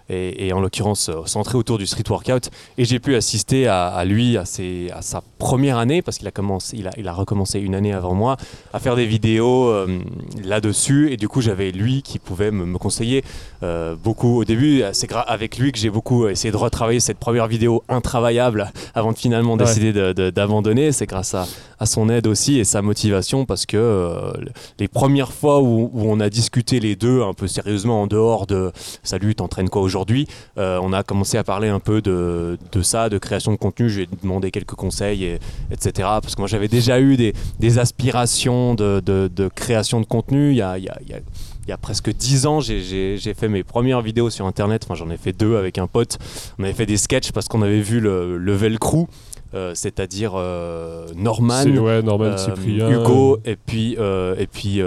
et, et en l'occurrence euh, centré autour du street workout. Et j'ai pu assister à, à lui, à, ses- à sa première année, parce qu'il a, commencé, il a, il a recommencé une année avant moi, à faire des vidéos euh, là-dessus. Et du coup, j'avais lui qui pouvait me, me conseiller euh, beaucoup au début. C'est avec lui que j'ai beaucoup essayé de retravailler cette première vidéo intravaillable avant de finalement Ouais. décider de- de- d'abandonner. C'est grâce à, à son aide aussi et sa motivation parce que euh, les premières fois où, où on a discuté les deux un peu sérieusement en dehors de Salut, t'entraînes quoi aujourd'hui? Euh, On a commencé à parler un peu de, de ça, de création de contenu. Je lui ai demandé quelques conseils, et, etc. Parce que moi j'avais déjà eu des, des aspirations de, de- de création de contenu. Il y a, il y a- il y a- il y a presque 10 ans, j'ai- fait mes premières vidéos sur Internet. Enfin, j'en ai fait deux avec un pote. On avait fait des sketchs parce qu'on avait vu le, le Velcro, euh, c'est-à-dire euh, Norman, C'est- ouais, Norman euh. Hugo et puis, et puis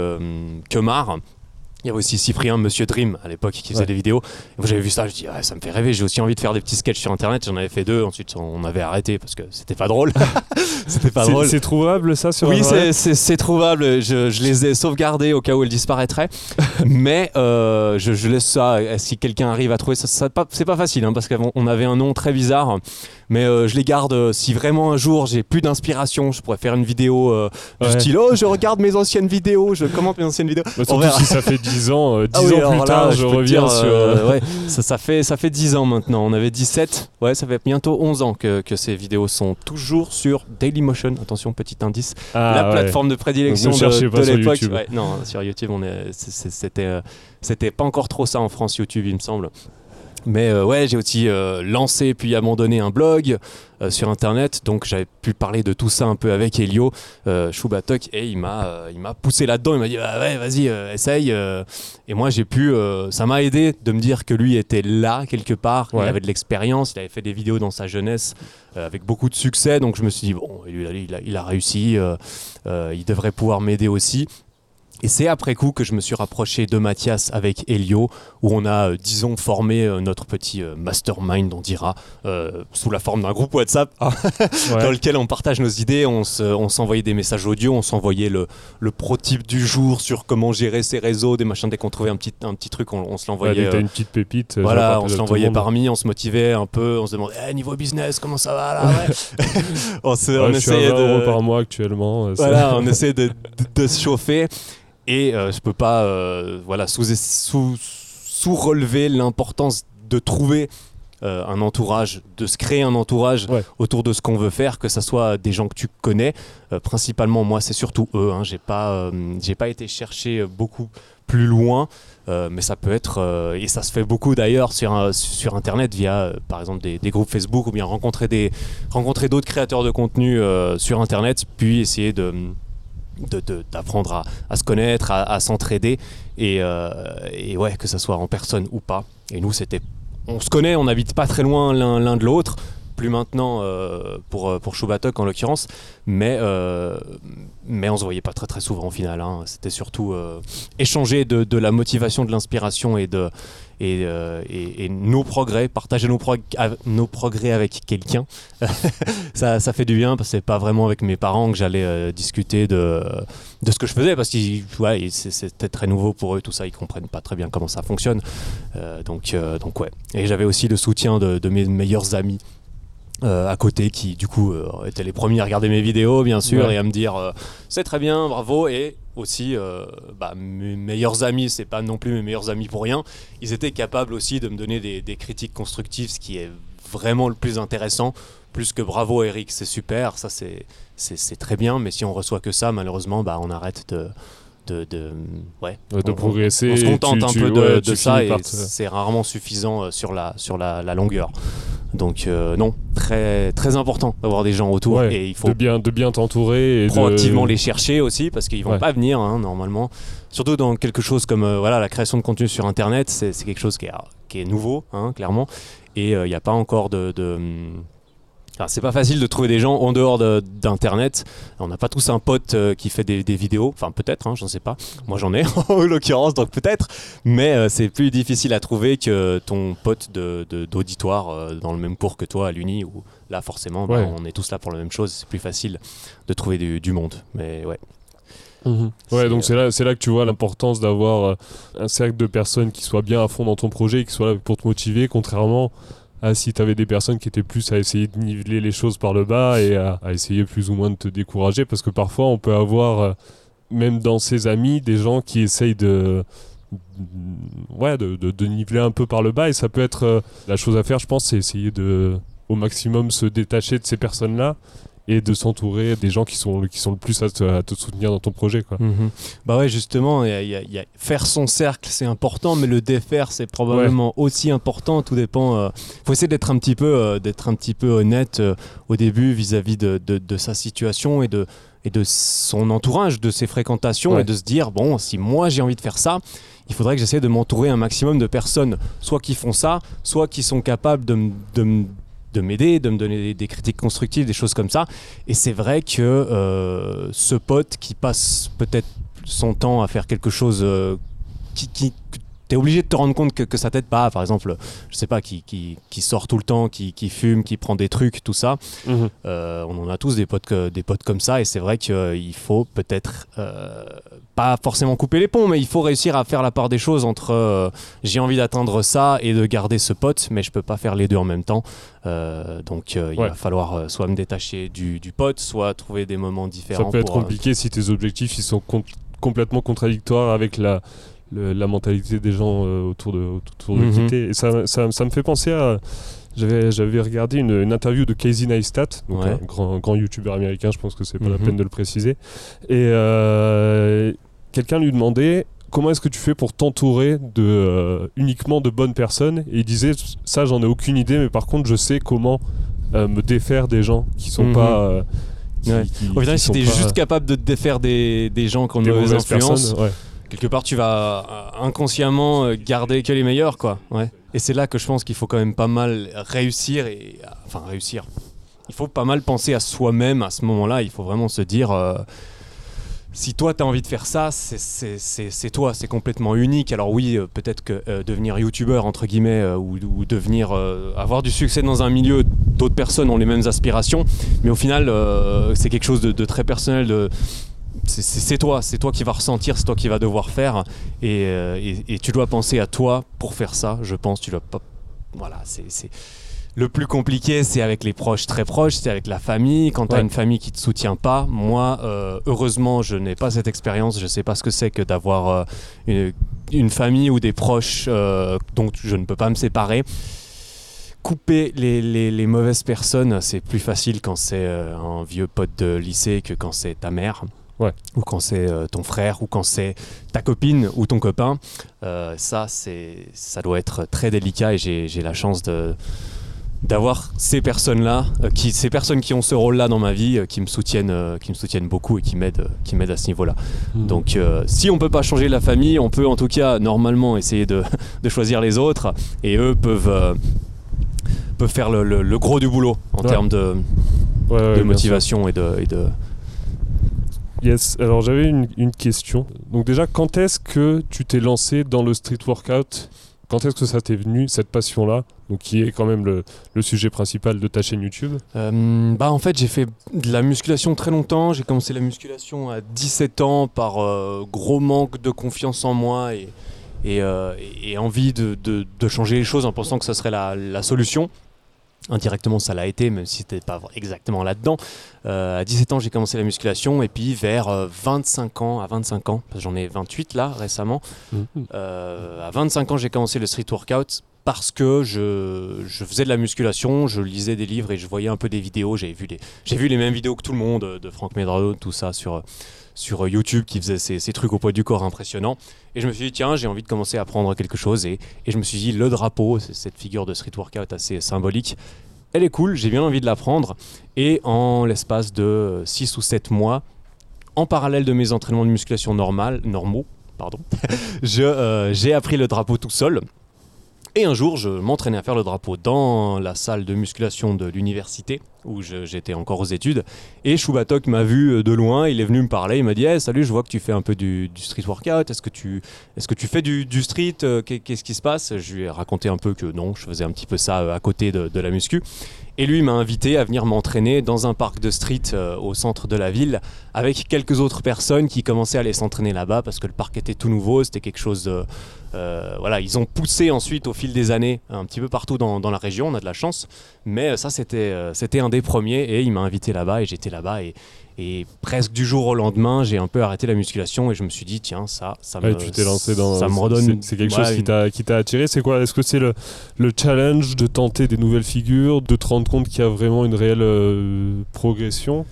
Kemar Il y avait aussi Cyprien, Monsieur Dream à l'époque qui faisait Ouais. des vidéos. J'avais vu ça, je dis ouais, ça me fait rêver. J'ai aussi envie de faire des petits sketchs sur internet. J'en avais fait deux. Ensuite on avait arrêté parce que c'était pas drôle. c'était pas drôle. C'est trouvable ça sur Oui, Internet c'est- trouvable. Je, je les ai sauvegardés au cas où elles disparaîtraient. Mais euh, je, je laisse ça. Si quelqu'un arrive à trouver ça, ça c'est pas facile hein, parce qu'on avait un nom très bizarre. Mais euh, je les garde. euh, Si vraiment un jour j'ai plus d'inspiration, je pourrais faire une vidéo euh, du Ouais. style Oh, je regarde mes anciennes vidéos, je commente mes anciennes vidéos. Bah, On verra. si ça fait 10 ans, euh, 10 Ah oui, ans plus là, tard, je, reviens dire, sur. euh, euh, ouais, ça, ça fait, ça fait 10 ans maintenant. On avait 17. Ouais, ça fait bientôt 11 ans que, que ces vidéos sont toujours sur Dailymotion. Attention, petit indice. ah, la ouais. plateforme de prédilection de, l'époque. Ouais, non, sur YouTube, on est, c'est- c'est- c'était, euh, c'était pas encore trop ça en France, YouTube, il me semble. Mais euh, ouais, j'ai aussi euh, lancé puis abandonné un blog euh, sur internet, donc j'avais pu parler de tout ça un peu avec Elio Choubatok et il m'a, il m'a poussé là-dedans. Il m'a dit bah ouais, vas-y, essaye. et moi j'ai pu, ça m'a aidé de me dire que lui était là quelque part, il Ouais. avait de l'expérience, il avait fait des vidéos dans sa jeunesse avec beaucoup de succès, donc je me suis dit bon, il a, il a réussi, il devrait pouvoir m'aider aussi. Et c'est après coup que je me suis rapproché de Mathias avec Elio, où on a, euh, disons, formé euh, notre petit euh, mastermind, on dira, sous la forme d'un groupe WhatsApp, hein, Ouais. dans lequel on partage nos idées, on se- on s'envoyait des messages audio, on s'envoyait le, le pro-type du jour sur comment gérer ses réseaux, des machins, dès qu'on trouvait un petit, un petit truc, on, on se Ouais, l'envoyait. euh, une petite pépite. voilà, on se l'envoyait parmi, on se motivait un peu, on se demandait Eh, niveau business, comment ça va là ouais On, se- Ouais, on essayait 20 de. euros par mois actuellement. Voilà, on essaie de, de- de se chauffer et euh, je peux pas euh, voilà, sous, sous, sous relever l'importance de trouver euh, un entourage, de se créer un entourage Ouais. autour de ce qu'on veut faire, que ce soit des gens que tu connais. Euh, principalement, moi, c'est surtout eux. Hein. J'ai pas, euh, j'ai pas été chercher beaucoup plus loin. mais ça peut être, et ça se fait beaucoup d'ailleurs sur, sur Internet via par exemple des, des groupes Facebook ou bien rencontrer des rencontrer d'autres créateurs de contenu sur Internet, puis essayer de- d'apprendre à, se connaître, à, s'entraider et, euh, et ouais que ça soit en personne ou pas. Et nous c'était, on se connaît, on n'habite pas très loin l'un de l'autre. Plus maintenant euh, pour, euh, pour en l'occurrence, mais, euh, mais on se voyait pas très très souvent au final. hein. C'était surtout euh, échanger de la motivation, de l'inspiration et, de, et, euh, et, et nos progrès, partager nos, prog- av- nos progrès avec quelqu'un. ça, ça fait du bien parce que c'est pas vraiment avec mes parents que j'allais euh, discuter de, de ce que je faisais parce que ouais, c'est- c'était très nouveau pour eux tout ça, ils comprennent pas très bien comment ça fonctionne. Euh, donc, donc ouais. Et j'avais aussi le soutien de, de mes meilleurs amis. euh, à côté qui du coup euh, étaient les premiers à regarder mes vidéos bien sûr Ouais. et à me dire euh, c'est très bien bravo et aussi euh, bah, mes meilleurs amis c'est pas non plus mes meilleurs amis pour rien. Ils étaient capables aussi de me donner des, des critiques constructives ce qui est vraiment le plus intéressant. Plus que bravo Eric c'est super ça c'est c'est très bien. Mais si on reçoit que ça malheureusement bah on arrête de de, de ouais. De on- progresser. on se contente tu- un tu- peu de, ouais, de tu ça et c'est rarement suffisant euh, sur la sur la, la longueur donc euh, non très très important d'avoir des gens autour Ouais, et il faut de bien de bien t'entourer et de- proactivement les chercher aussi parce qu'ils vont Ouais. pas venir hein, normalement surtout dans quelque chose comme euh, voilà la création de contenu sur internet c'est quelque chose qui est, qui est nouveau hein, clairement et euh, il n'y a pas encore de, de, enfin, c'est pas facile de trouver des gens en dehors de- d'internet. On n'a pas tous un pote euh, qui fait des, des vidéos. Enfin peut-être hein, j'en sais pas. Moi j'en ai en l'occurrence donc peut-être. Mais euh, c'est plus difficile à trouver que ton pote de- de- d'auditoire euh, dans le même cours que toi à l'uni où là forcément bah, Ouais. on est tous là pour la même chose. C'est plus facile de trouver du, du monde. Mais ouais. Mhm. Ouais, donc euh, c'est là, c'est là que tu vois l'importance d'avoir euh, un cercle de personnes qui soient bien à fond dans ton projet et qui soient là pour te motiver, contrairement à si tu avais des personnes qui étaient plus à essayer de niveler les choses par le bas et à, essayer plus ou moins de te décourager, parce que parfois on peut avoir, euh, même dans ses amis, des gens qui essayent de ouais de, de- de niveler un peu par le bas. Et ça peut être euh, la chose à faire je pense c'est essayer de au maximum se détacher de ces personnes là et de s'entourer des gens qui sont, qui sont le plus à te, à te soutenir dans ton projet. Quoi. Mhm. Bah ouais, justement, il y a- il y a- il y a- faire son cercle, c'est important, mais le défaire, c'est probablement aussi important. Tout dépend. euh, faut essayer d'être un petit peu, euh, d'être un petit peu honnête euh, au début vis-à-vis de, de- de sa situation et de et de son entourage, de ses fréquentations, Ouais. et de se dire bon, si moi j'ai envie de faire ça, il faudrait que j'essaie de m'entourer un maximum de personnes, soit qui font ça, soit qui sont capables de de de m'aider, de me donner des, critiques constructives, des choses comme ça. Et c'est vrai que euh, ce pote qui passe peut-être son temps à faire quelque chose euh, qui, t'es obligé de te rendre compte que, que ça t'aide pas. Par exemple, je sais pas, qui, qui, qui sort tout le temps, qui, qui, fume, qui prend des trucs, tout ça. Mhm. Euh, on en a tous des potes, que, des potes comme ça, et c'est vrai qu'il faut peut-être euh, pas forcément couper les ponts, mais il faut réussir à faire la part des choses entre euh, j'ai envie d'atteindre ça et de garder ce pote, mais je peux pas faire les deux en même temps. Euh, donc euh, il Ouais. va falloir euh, soit me détacher du, du pote, soit trouver des moments différents. Ça peut être pour, euh, compliqué si tes objectifs ils sont com- complètement contradictoires avec la, le- la mentalité des gens euh, autour de, autour de t'es. Et ça, ça, ça me fait penser à. J'avais, j'avais regardé une, une interview de Casey Neistat, donc Ouais. un grand, grand youtubeur américain, je pense que c'est pas la Mhm. peine de le préciser. Et euh, quelqu'un lui demandait comment est-ce que tu fais pour t'entourer de, euh, uniquement de bonnes personnes? Et il disait ça, j'en ai aucune idée, mais par contre, je sais comment euh, me défaire des gens qui sont Mhm. pas. euh, qui- Ouais. qui- Au final, si t'es juste capable de te défaire des, des gens qui ont mauvaise mauvaises influence, personnes, ouais. Quelque part tu vas euh, inconsciemment euh, garder que les meilleurs quoi. Et c'est là que je pense qu'il faut quand même pas mal réussir euh, enfin réussir. Il faut pas mal penser à soi-même à ce moment-là. Il faut vraiment se dire si toi tu as envie de faire ça c'est- toi. C'est complètement unique. Alors oui peut-être que devenir youtubeur entre guillemets ou, devenir avoir du succès dans un milieu d'autres personnes ont les mêmes aspirations. Mais au final c'est quelque chose de, très personnel c'est- toi, c'est toi qui vas ressentir, c'est toi qui vas devoir faire, et, euh, et- et tu dois penser à toi pour faire ça. Je pense, tu dois pas. Voilà, c'est le plus compliqué, c'est avec les proches très proches, c'est avec la famille. Quand tu as une famille qui te soutient pas, moi, euh, heureusement, je n'ai pas cette expérience. Je sais pas ce que c'est que d'avoir euh, une, une famille ou des proches euh, dont je ne peux pas me séparer. Couper les, les- les mauvaises personnes, c'est plus facile quand c'est un vieux pote de lycée que quand c'est ta mère. Ouais. Ou quand c'est euh, ton frère, ou quand c'est ta copine ou ton copain. Euh, ça, c'est, ça doit être très délicat et j'ai, la chance de, d'avoir ces personnes-là, euh, qui, ces personnes qui ont ce rôle-là dans ma vie, qui, me soutiennent, qui me soutiennent beaucoup et qui m'aident, qui m'aident à ce niveau-là. Mhm. Donc, si on peut pas changer la famille, on peut en tout cas normalement essayer de, de choisir les autres et eux peuvent, peuvent faire le, le- le gros du boulot en Ouais. termes de, Ouais, de motivation et de, et de, Yes, alors j'avais une, question. Donc déjà, quand est-ce que tu t'es lancé dans le street workout? Quand est-ce que ça t'est venu, cette passion-là? Donc qui est quand même le, sujet principal de ta chaîne YouTube Euh, bah en fait j'ai fait de la musculation très longtemps. J'ai commencé la musculation à 17 ans par euh, gros manque de confiance en moi et, euh, envie de, changer les choses en pensant que ça serait la solution. Indirectement ça l'a été même si c'était pas exactement là-dedans. Euh, à 17 ans j'ai commencé la musculation et puis vers euh, 25 ans, à 25 ans, parce que j'en ai 28 là récemment, euh, à 25 ans, j'ai commencé le street workout parce que je, faisais de la musculation, je lisais des livres et je voyais un peu des vidéos. J'avais vu, j'ai vu les mêmes vidéos que tout le monde, de Franck Medrano, tout ça sur, YouTube qui faisait ces, trucs au poids du corps impressionnants. Et je me suis dit, tiens, j'ai envie de commencer à apprendre quelque chose. Et, je me suis dit, le drapeau, cette figure de street workout assez symbolique, elle est cool, j'ai bien envie de l'apprendre. Et en l'espace de 6 ou 7 mois, en parallèle de mes entraînements de musculation normales, normaux, pardon, euh, j'ai appris le drapeau tout seul. Et un jour, je m'entraînais à faire le drapeau dans la salle de musculation de l'université où j'étais encore aux études. Et Choubatok m'a vu euh, de loin, il est venu me parler, il m'a dit Hey, Salut, je vois que tu fais un peu du, street workout, est-ce que tu, est-ce que tu fais du, street Euh, qu'est- Qu'est-ce qui se passe? Je lui ai raconté un peu que non, je faisais un petit peu ça euh, à côté de, de la muscu. Et lui m'a invité à venir m'entraîner dans un parc de street euh, au centre de la ville avec quelques autres personnes qui commençaient à aller s'entraîner là-bas parce que le parc était tout nouveau, c'était quelque chose de, euh, voilà, ils ont poussé ensuite au fil des années un petit peu partout dans, la région, on a de la chance. Mais euh, ça, c'était c'était un des premiers et il m'a invité là-bas et j'étais là-bas. Et presque du jour au lendemain, j'ai un peu arrêté la musculation et je me suis dit, tiens, ça, ça me. Ouais, tu t'es lancé dans. Ça me redonne. c'est- C'est quelque ouais, chose qui une- t'a qui t'a attiré. C'est quoi? Est-ce que c'est le, le challenge de tenter des nouvelles figures, de te rendre compte qu'il y a vraiment une réelle euh, progression?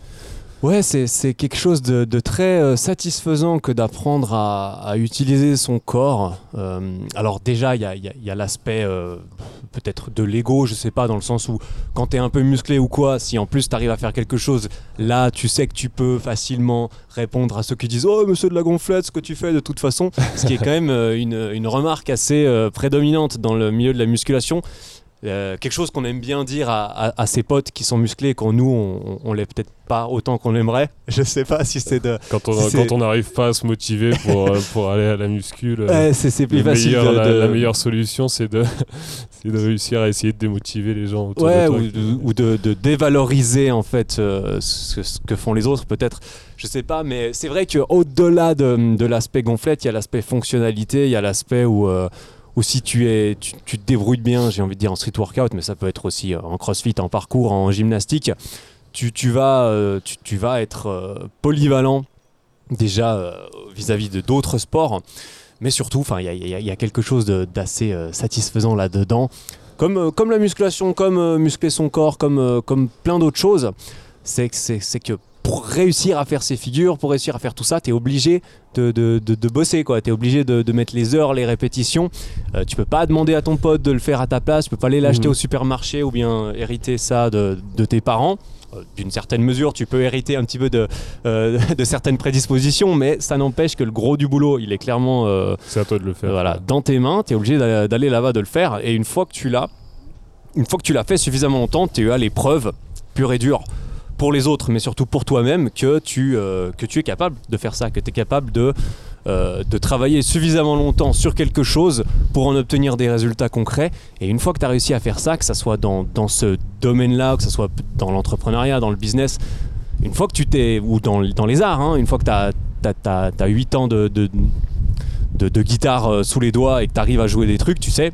Ouais, c'est quelque chose de, très euh, satisfaisant que d'apprendre à, utiliser son corps. Euh, alors déjà, il y a, a- l'aspect euh, peut-être de l'ego, je sais pas, dans le sens où quand tu es un peu musclé ou quoi, si en plus tu arrives à faire quelque chose, là tu sais que tu peux facilement répondre à ceux qui disent Oh, monsieur de la gonflette, ce que tu fais de toute façon, ce qui est quand même une, une remarque assez prédominante dans le milieu de la musculation. Euh, quelque chose qu'on aime bien dire à, à, ses potes qui sont musclés quand nous on, on, l'est peut-être pas autant qu'on l'aimerait. Je sais pas si c'est de. Quand on quand on n'arrive pas à se motiver pour, euh, pour aller à la muscule, ouais, c'est plus facile. de, la, meilleure solution c'est de, de réussir à essayer de démotiver les gens autour ouais, de toi. Ou, de, de, dévaloriser en fait ce, ce, que font les autres peut-être. Je sais pas, mais c'est vrai qu'au-delà de, de l'aspect gonflette, il y a l'aspect fonctionnalité, il y a l'aspect où ou si tu, es, tu, te débrouilles bien, j'ai envie de dire en street workout, mais ça peut être aussi euh, en crossfit, en parcours, en gymnastique, tu, tu vas, euh, tu, vas être euh, polyvalent déjà vis-à-vis de d'autres sports, mais surtout, il y, y, a quelque chose d'assez satisfaisant là-dedans. Comme, comme la musculation, comme muscler son corps, comme, comme plein d'autres choses, c'est que pour réussir à faire ces figures, pour réussir à faire tout ça, tu es obligé de, de, de, bosser, tu es obligé de, mettre les heures, les répétitions. Euh, tu peux pas demander à ton pote de le faire à ta place, tu peux pas aller l'acheter mhm. au supermarché ou bien hériter ça de, tes parents. Euh, d'une certaine mesure, tu peux hériter un petit peu de, euh, de certaines prédispositions, mais ça n'empêche que le gros du boulot, il est clairement c'est à toi de le faire. Voilà, dans tes mains, tu es obligé d'aller là-bas de le faire. Et une fois que tu l'as, une fois que tu l'as fait suffisamment longtemps, tu as l'épreuve pure et dure pour les autres, mais surtout pour toi-même, que, tu, euh, que tu es capable de faire ça, que tu es capable de, euh, de travailler suffisamment longtemps sur quelque chose pour en obtenir des résultats concrets. Et une fois que tu as réussi à faire ça, que ce soit dans, dans ce domaine-là, que ce soit dans l'entrepreneuriat, dans le business, une fois que tu t'es, ou dans, dans les arts, hein, une fois que tu as, as, as, 8 ans de, de, de, de guitare euh, sous les doigts et que tu arrives à jouer des trucs, tu sais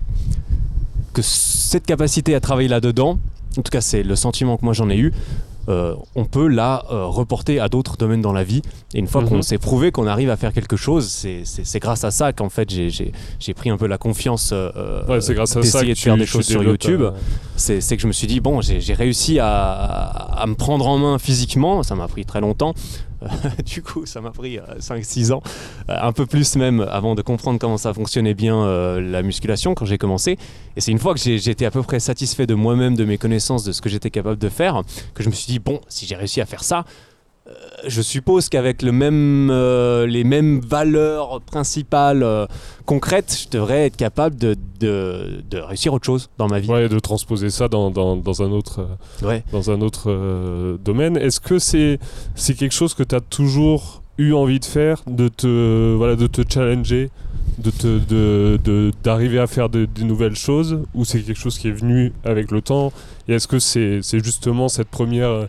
que cette capacité à travailler là-dedans, en tout cas c'est le sentiment que moi j'en ai eu, euh, on peut la euh, reporter à d'autres domaines dans la vie. Et une fois qu'on mhm. s'est prouvé qu'on arrive à faire quelque chose, c'est grâce à ça qu'en fait j'ai pris un peu la confiance euh, d'essayer de faire des choses sur YouTube. C'est que je me suis dit, bon, j'ai réussi à, me prendre en main physiquement, ça m'a pris très longtemps, du coup, ça m'a pris 5-6 euh, ans, euh, un peu plus même, avant de comprendre comment ça fonctionnait bien euh, la musculation quand j'ai commencé. Et c'est une fois que j'étais à peu près satisfait de moi-même, de mes connaissances, de ce que j'étais capable de faire, que je me suis dit, bon, si j'ai réussi à faire ça, je suppose qu'avec le même, euh, les mêmes valeurs principales euh, concrètes, je devrais être capable de, de, de, réussir autre chose dans ma vie. Ouais, de transposer ça dans, dans, dans un autre, dans un autre domaine. Est-ce que c'est c'est quelque chose que tu as toujours eu envie de faire, de te, voilà, de te challenger de de, d'arriver à faire des nouvelles choses ou c'est quelque chose qui est venu avec le temps? Et est-ce que c'est, c'est justement cette première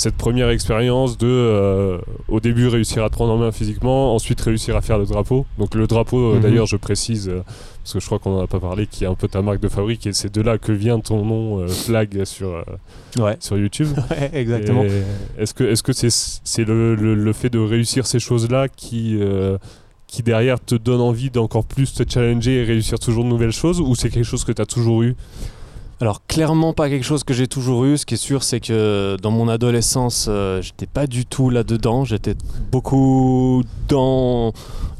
cette première expérience de, euh, au début, réussir à te prendre en main physiquement, ensuite réussir à faire le drapeau. Donc le drapeau, euh, mhm. d'ailleurs, je précise, euh, parce que je crois qu'on n'en a pas parlé, qui est un peu ta marque de fabrique, et c'est de là que vient ton nom flag sur, sur YouTube. exactement. Est-ce que est-ce que c'est c'est le, le, fait de réussir ces choses-là qui qui derrière te donne envie d'encore plus te challenger et réussir toujours de nouvelles choses, ou c'est quelque chose que tu as toujours eu? Alors clairement pas quelque chose que j'ai toujours eu. Ce qui est sûr, c'est que dans mon adolescence, euh, j'étais pas du tout là-dedans. J'étais beaucoup dans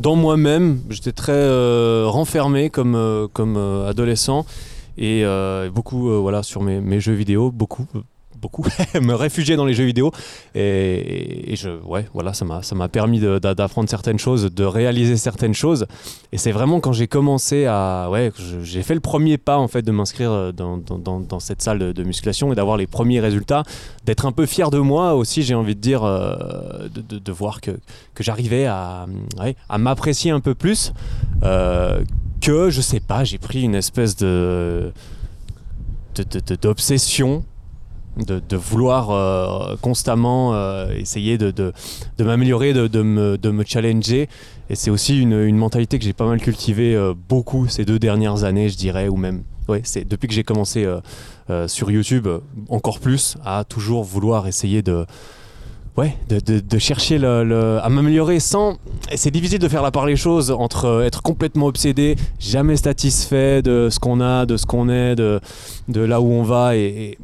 moi-même. J'étais très euh, renfermé comme euh, adolescent et beaucoup voilà sur mes, jeux vidéo, beaucoup beaucoup, me réfugier dans les jeux vidéo. Et, je, ouais, voilà, ça m'a, permis d'apprendre certaines choses, de réaliser certaines choses. Et c'est vraiment quand j'ai commencé à, ouais, j'ai fait le premier pas en fait de m'inscrire dans, dans, dans, cette salle de, musculation et d'avoir les premiers résultats, d'être un peu fier de moi aussi, j'ai envie de dire, euh, de, voir que, que j'arrivais à, à m'apprécier un peu plus. Euh, que je sais pas, j'ai pris une espèce de d'obsession de, vouloir euh, constamment euh, essayer de, m'améliorer, de, me, challenger. Et c'est aussi une, mentalité que j'ai pas mal cultivée euh, beaucoup ces deux dernières années, je dirais, ou même ouais, c'est depuis que j'ai commencé sur YouTube, encore plus, à toujours vouloir essayer de ouais, de, chercher à m'améliorer sans. C'est difficile de faire la part des choses entre être complètement obsédé, jamais satisfait de ce qu'on a, de ce qu'on est, de, là où on va et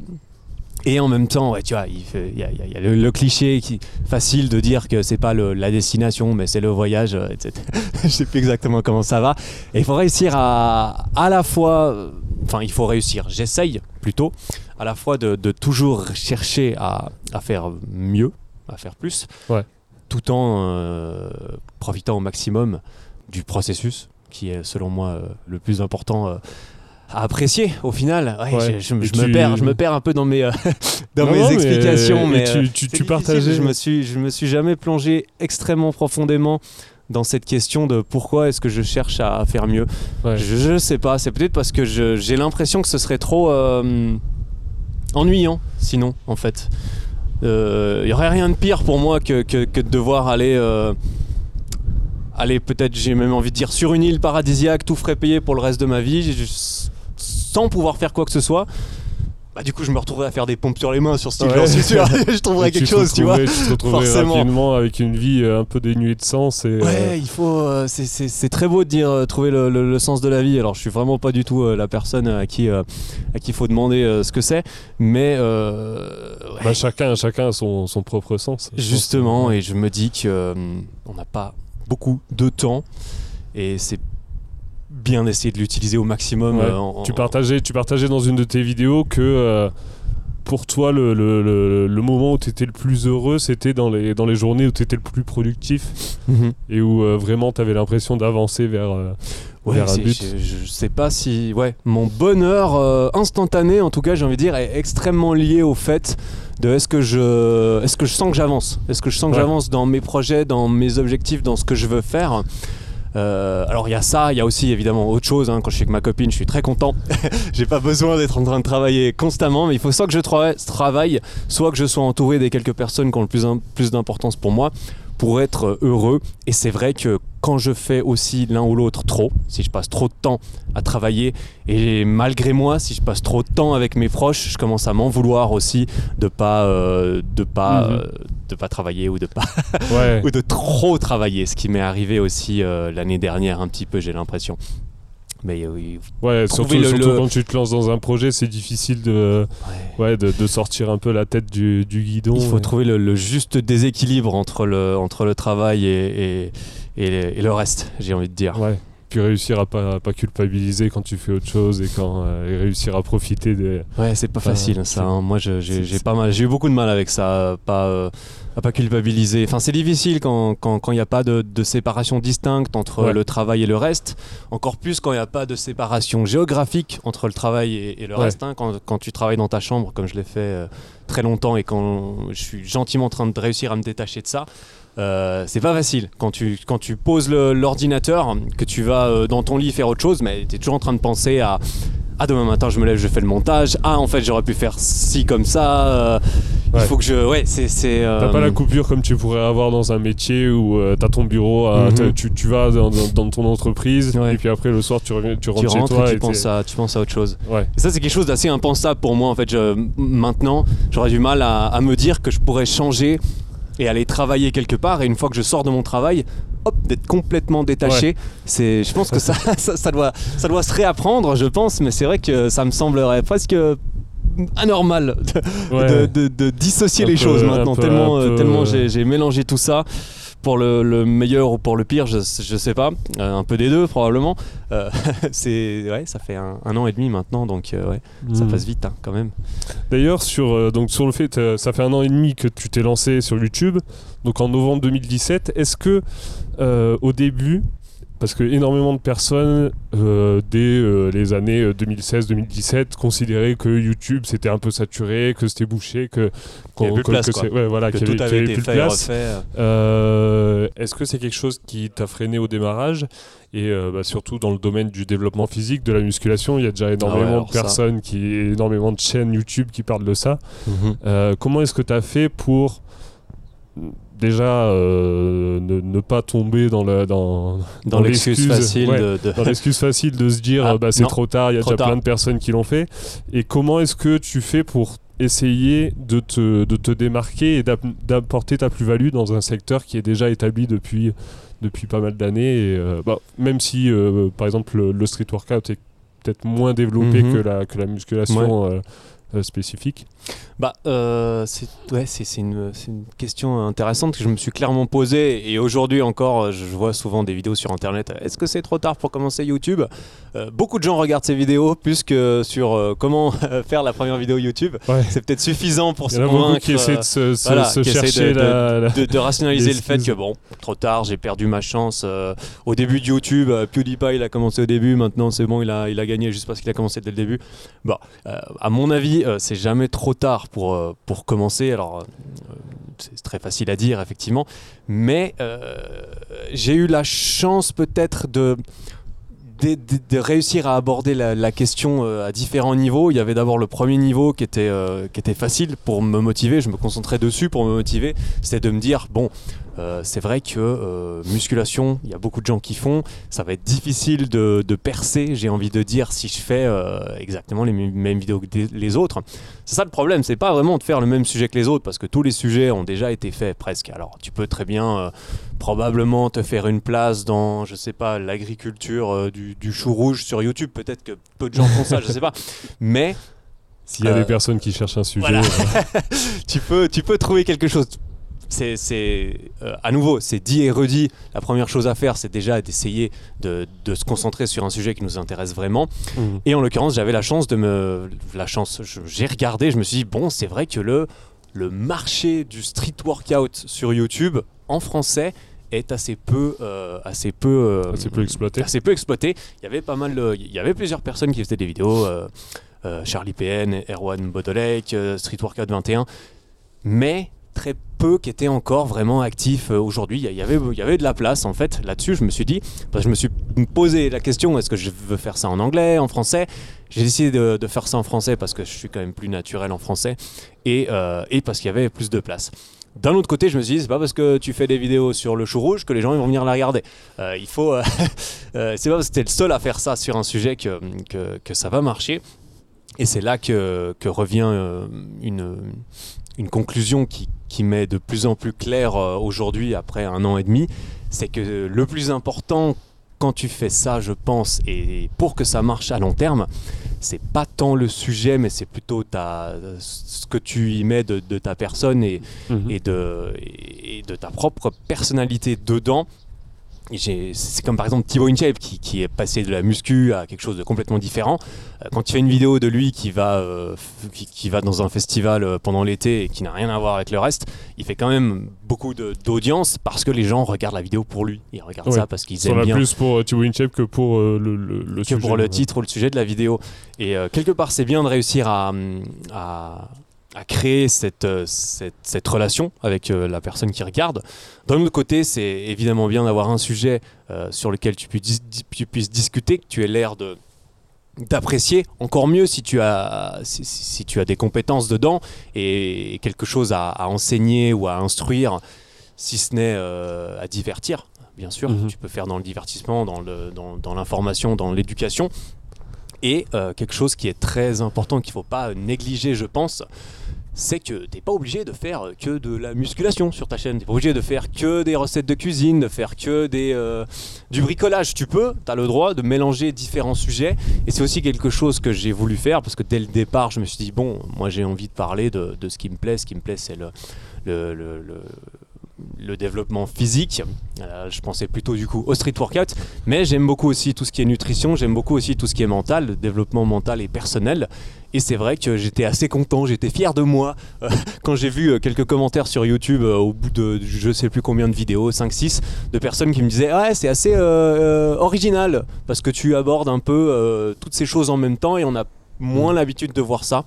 en même temps, tu vois, il y, a, le, cliché qui, facile de dire que c'est pas la destination, mais c'est le voyage, euh, etc. Je sais plus exactement comment ça va. Et il faut réussir à, à la fois, enfin, il faut réussir, j'essaye plutôt, à la fois de, toujours chercher à, faire mieux, à faire plus, tout en euh, profitant au maximum du processus, qui est selon moi euh, le plus important à apprécier au final. Ouais, Ouais. je, je me- perds, je me perds un peu dans mes, euh, dans Non, mes non, explications. Mais, tu- euh, tu- partageais- Je me suis, je me suis jamais plongé extrêmement profondément dans cette question de pourquoi est-ce que je cherche à faire mieux. Ouais. Je, je sais pas. C'est peut-être parce que j'ai l'impression que ce serait trop euh, ennuyant, sinon, en fait. Il y aurait rien de pire pour moi que, que- que de devoir aller. aller peut-être, j'ai même envie de dire, sur une île paradisiaque, tout frais payé pour le reste de ma vie, sans pouvoir faire quoi que ce soit. Bah, du coup, je me retrouverais à faire des pompes sur les mains sur ce type, Ouais. suis sûr. je trouverais quelque chose, tu vois. Tu te retrouverais Forcément. rapidement avec une vie euh, un peu dénuée de sens. Et, euh, Ouais, il faut. euh, c'est- c'est c'est très beau de dire euh, trouver le, le- le sens de la vie. Alors, je suis vraiment pas du tout euh, la personne à qui euh, à qui il faut demander euh, ce que c'est, mais euh, ouais, bah, chacun, chacun a son, son propre sens. je justement, et je me dis que euh, on n'a pas beaucoup de temps, et c'est bien d'essayer de l'utiliser au maximum. Ouais. euh, en- Tu partageais, tu partageais dans une de tes vidéos que euh, pour toi, le, le- le- le moment où tu étais le plus heureux, c'était dans les, dans les journées où tu étais le plus productif Mhm. et où euh, vraiment tu avais l'impression d'avancer vers, Ouais, vers un but. je, je sais pas si. Ouais, mon bonheur instantané, en tout cas, j'ai envie de dire, est extrêmement lié au fait de est-ce que je, est-ce que je sens que j'avance? Est-ce que je sens que Ouais. j'avance dans mes projets, dans mes objectifs, dans ce que je veux faire? Euh, alors il y a ça, il y a aussi évidemment autre chose. hein. Quand je suis avec ma copine, je suis très content. J'ai pas besoin d'être en train de travailler constamment, mais il faut soit que je tra- travaille, soit que je sois entouré des quelques personnes qui ont le plus, plus d'importance pour moi pour être heureux. Et c'est vrai que quand je fais aussi l'un ou l'autre trop, si je passe trop de temps à travailler, et malgré moi, si je passe trop de temps avec mes proches, je commence à m'en vouloir aussi de pas, euh, de pas, Mhm. euh, de pas travailler ou de pas Ouais. ou de trop travailler, ce qui m'est arrivé aussi euh, l'année dernière un petit peu, j'ai l'impression. Mais euh, oui, Ouais, surtout, le- surtout le- quand tu te lances dans un projet, c'est difficile de, ouais. ouais, de, de sortir un peu la tête du, du guidon. il faut trouver le, le juste déséquilibre entre le, entre le travail et, et, et- et le reste, j'ai envie de dire. Ouais. Puis réussir à pas, à pas culpabiliser quand tu fais autre chose et, quand, euh, et réussir à profiter des. Ouais, c'est pas Enfin, facile ça. c'est- hein. Moi, j'ai pas mal, j'ai eu beaucoup de mal avec ça, pas euh, à pas culpabiliser. Enfin, c'est difficile quand quand quand il n'y a pas de, de séparation distincte entre Ouais. le travail et le reste. Encore plus quand il n'y a pas de séparation géographique entre le travail et, et le Ouais. reste. hein. Quand, quand tu travailles dans ta chambre, comme je l'ai fait euh, très longtemps, et quand je suis gentiment en train de réussir à me détacher de ça. Euh, c'est pas facile quand tu, quand tu poses l'ordinateur, que tu vas euh, dans ton lit faire autre chose, mais tu es toujours en train de penser à ah demain matin je me lève je fais le montage ah en fait j'aurais pu faire ci comme ça euh, il faut que je ouais c'est T'as euh, pas la coupure comme tu pourrais avoir dans un métier où tu t'as ton bureau, à- Mhm. tu, tu vas dans, ton entreprise Ouais. et puis après le soir tu reviens, tu rentres tu chez rentres toi et tu et penses à tu penses à autre chose Ouais. et ça c'est quelque chose d'assez impensable pour moi en fait je, maintenant j'aurais du mal à, à me dire que je pourrais changer et aller travailler quelque part et une fois que je sors de mon travail hop d'être complètement détaché. C'est je pense que ça, ça ça doit ça doit se réapprendre je pense mais c'est vrai que ça me semblerait presque anormal de, Ouais. de- de- de dissocier Un les peu- choses maintenant peu- tellement, euh, peu, tellement j'ai j'ai mélangé tout ça pour le, le meilleur ou pour le pire je, je sais pas Euh, un peu des deux probablement Euh, c'est ouais ça fait un, un an et demi maintenant donc euh, ouais ça Mhm. passe vite hein, quand même D'ailleurs, sur, donc sur le fait, ça fait un an et demi que tu t'es lancé sur YouTube, donc en novembre 2017. Est-ce que au début, parce que énormément de personnes euh, dès euh, les années euh, 2016-2017 considéraient que YouTube c'était un peu saturé, que c'était bouché, que Qu'il y avait plus de qu'on- place, que ouais, voilà, tout avait, avait plus de place. Euh, Est-ce que c'est quelque chose qui t'a freiné au démarrage? Et euh, bah, surtout dans le domaine du développement physique, de la musculation, il y a déjà énormément Ah alors de ça. personnes, qui, énormément de chaînes YouTube qui parlent de ça. Mhm. Euh, comment est-ce que tu as fait pour déjà euh, ne, ne pas tomber dans le dans, dans l'excuse facile ouais, de, de- dans l'excuse facile de se dire Ah, euh, bah, c'est trop tard, il y a déjà tard. plein de personnes qui l'ont fait. Et comment est-ce que tu fais pour essayer de te, de te démarquer et d'app- d'apporter ta plus-value dans un secteur qui est déjà établi depuis, depuis pas mal d'années euh, bah, Même si, euh, par exemple, le, le street workout est peut-être moins développé Mhm. que, la, que la musculation euh, spécifiques bah, euh, c'est ouais, une, une, question intéressante que je me suis clairement posée et aujourd'hui encore, je vois souvent des vidéos sur Internet. Est-ce que c'est trop tard pour commencer YouTube? Euh, Beaucoup de gens regardent ces vidéos plus que sur euh, comment faire la première vidéo YouTube. C'est peut-être suffisant pour se convaincre. qui essaient de se, se, chercher de, de, rationaliser le fait que bon, trop tard, j'ai perdu ma chance. au début de YouTube, PewDiePie il a commencé au début, maintenant c'est bon, il a, il a gagné juste parce qu'il a commencé dès le début. Bon, à mon avis, c'est jamais trop tard pour, euh, pour commencer. Alors, euh, c'est très facile à dire, effectivement, mais euh, j'ai eu la chance peut-être de, de, réussir à aborder la, question à différents niveaux. Il y avait d'abord le premier niveau qui était, qui était facile pour me motiver, je me concentrais dessus pour me motiver, c'était de me dire, bon, euh, c'est vrai que euh, musculation, il y a beaucoup de gens qui font. Ça va être difficile de, percer, j'ai envie de dire, si je fais euh, exactement les mêmes vidéos que les autres. C'est ça le problème, c'est pas vraiment de faire le même sujet que les autres, parce que tous les sujets ont déjà été faits presque. Alors tu peux très bien probablement te faire une place dans, je sais pas, l'agriculture du, chou rouge sur YouTube. Peut-être que peu de gens font ça, je sais pas. Mais s'il y a des personnes qui cherchent un sujet, tu, peux, tu peux trouver quelque chose c'est euh, à nouveau, c'est dit et redit. La première chose à faire, c'est déjà d'essayer de, se concentrer sur un sujet qui nous intéresse vraiment. Mhm. Et en l'occurrence, j'avais la chance de me, la chance, j'ai regardé, je me suis dit bon, c'est vrai que le le marché du street workout sur YouTube en français est assez peu, euh, assez peu, euh, assez peu exploité. Assez peu exploité. Il y avait pas mal, il y avait plusieurs personnes qui faisaient des vidéos. Charlie PN, Erwan Bodolek, Street Workout 21, mais très peu qui étaient encore vraiment actifs euh, aujourd'hui. Il y, avait, il y avait de la place en fait là-dessus. Je me suis dit, parce que je me suis posé la question est-ce que je veux faire ça en anglais, en français? J'ai décidé de, faire ça en français parce que je suis quand même plus naturel en français et, euh, et parce qu'il y avait plus de place. D'un autre côté, je me suis dit, c'est pas parce que tu fais des vidéos sur le chou rouge que les gens vont venir la regarder. Euh, il faut, c'est pas parce que tu es le seul à faire ça sur un sujet que, que, que ça va marcher. Et c'est là que, que revient une, une conclusion qui, qui m'est de plus en plus claire euh, aujourd'hui après un an et demi, c'est que le plus important quand tu fais ça, je pense, et pour que ça marche à long terme, c'est pas tant le sujet, mais c'est plutôt ta, ce que tu y mets de, ta personne et, mhm. et, de, et de ta propre personnalité dedans c'est comme par exemple Thibaut InShape qui, qui, est passé de la muscu à quelque chose de complètement différent. Euh, quand tu fais une vidéo de lui qui va, euh, qui, va dans un festival euh, pendant l'été et qui n'a rien à voir avec le reste, il fait quand même beaucoup d'audience parce que les gens regardent la vidéo pour lui. Ils regardent ça parce qu'ils aiment bien. plus pour Thibaut InShape que pour le, le, le, que pour le titre ou le sujet de la vidéo. Et quelque part, c'est bien de réussir à, à à créer cette, euh, cette, cette, relation avec euh, la personne qui regarde. D'un autre côté, c'est évidemment bien d'avoir un sujet euh, sur lequel tu, puisses, tu puisses discuter, que tu aies l'air de d'apprécier encore mieux si tu as si, si, tu as des compétences dedans et quelque chose à, enseigner ou à instruire si ce n'est à divertir bien sûr mhm. tu peux faire dans le divertissement dans le dans, l'information dans l'éducation et quelque chose qui est très important qu'il ne faut pas négliger je pense c'est que t'es pas obligé de faire que de la musculation sur ta chaîne. T'es pas obligé de faire que des recettes de cuisine, de faire que des, euh, du bricolage. Tu peux, tu as le droit de mélanger différents sujets. Et c'est aussi quelque chose que j'ai voulu faire parce que dès le départ, je me suis dit, bon, moi j'ai envie de parler de, ce qui me plaît. Ce qui me plaît, c'est le, le le développement physique. Euh, je pensais plutôt du coup au street workout, mais j'aime beaucoup aussi tout ce qui est nutrition, j'aime beaucoup aussi tout ce qui est mental, le développement mental et personnel. Et c'est vrai que j'étais assez content, j'étais fier de moi euh, quand j'ai vu euh, quelques commentaires sur YouTube au bout de je sais plus combien de vidéos, 5-6, de personnes qui me disaient Ouais, c'est assez original parce que tu abordes un peu toutes ces choses en même temps et on a moins l'habitude de voir ça.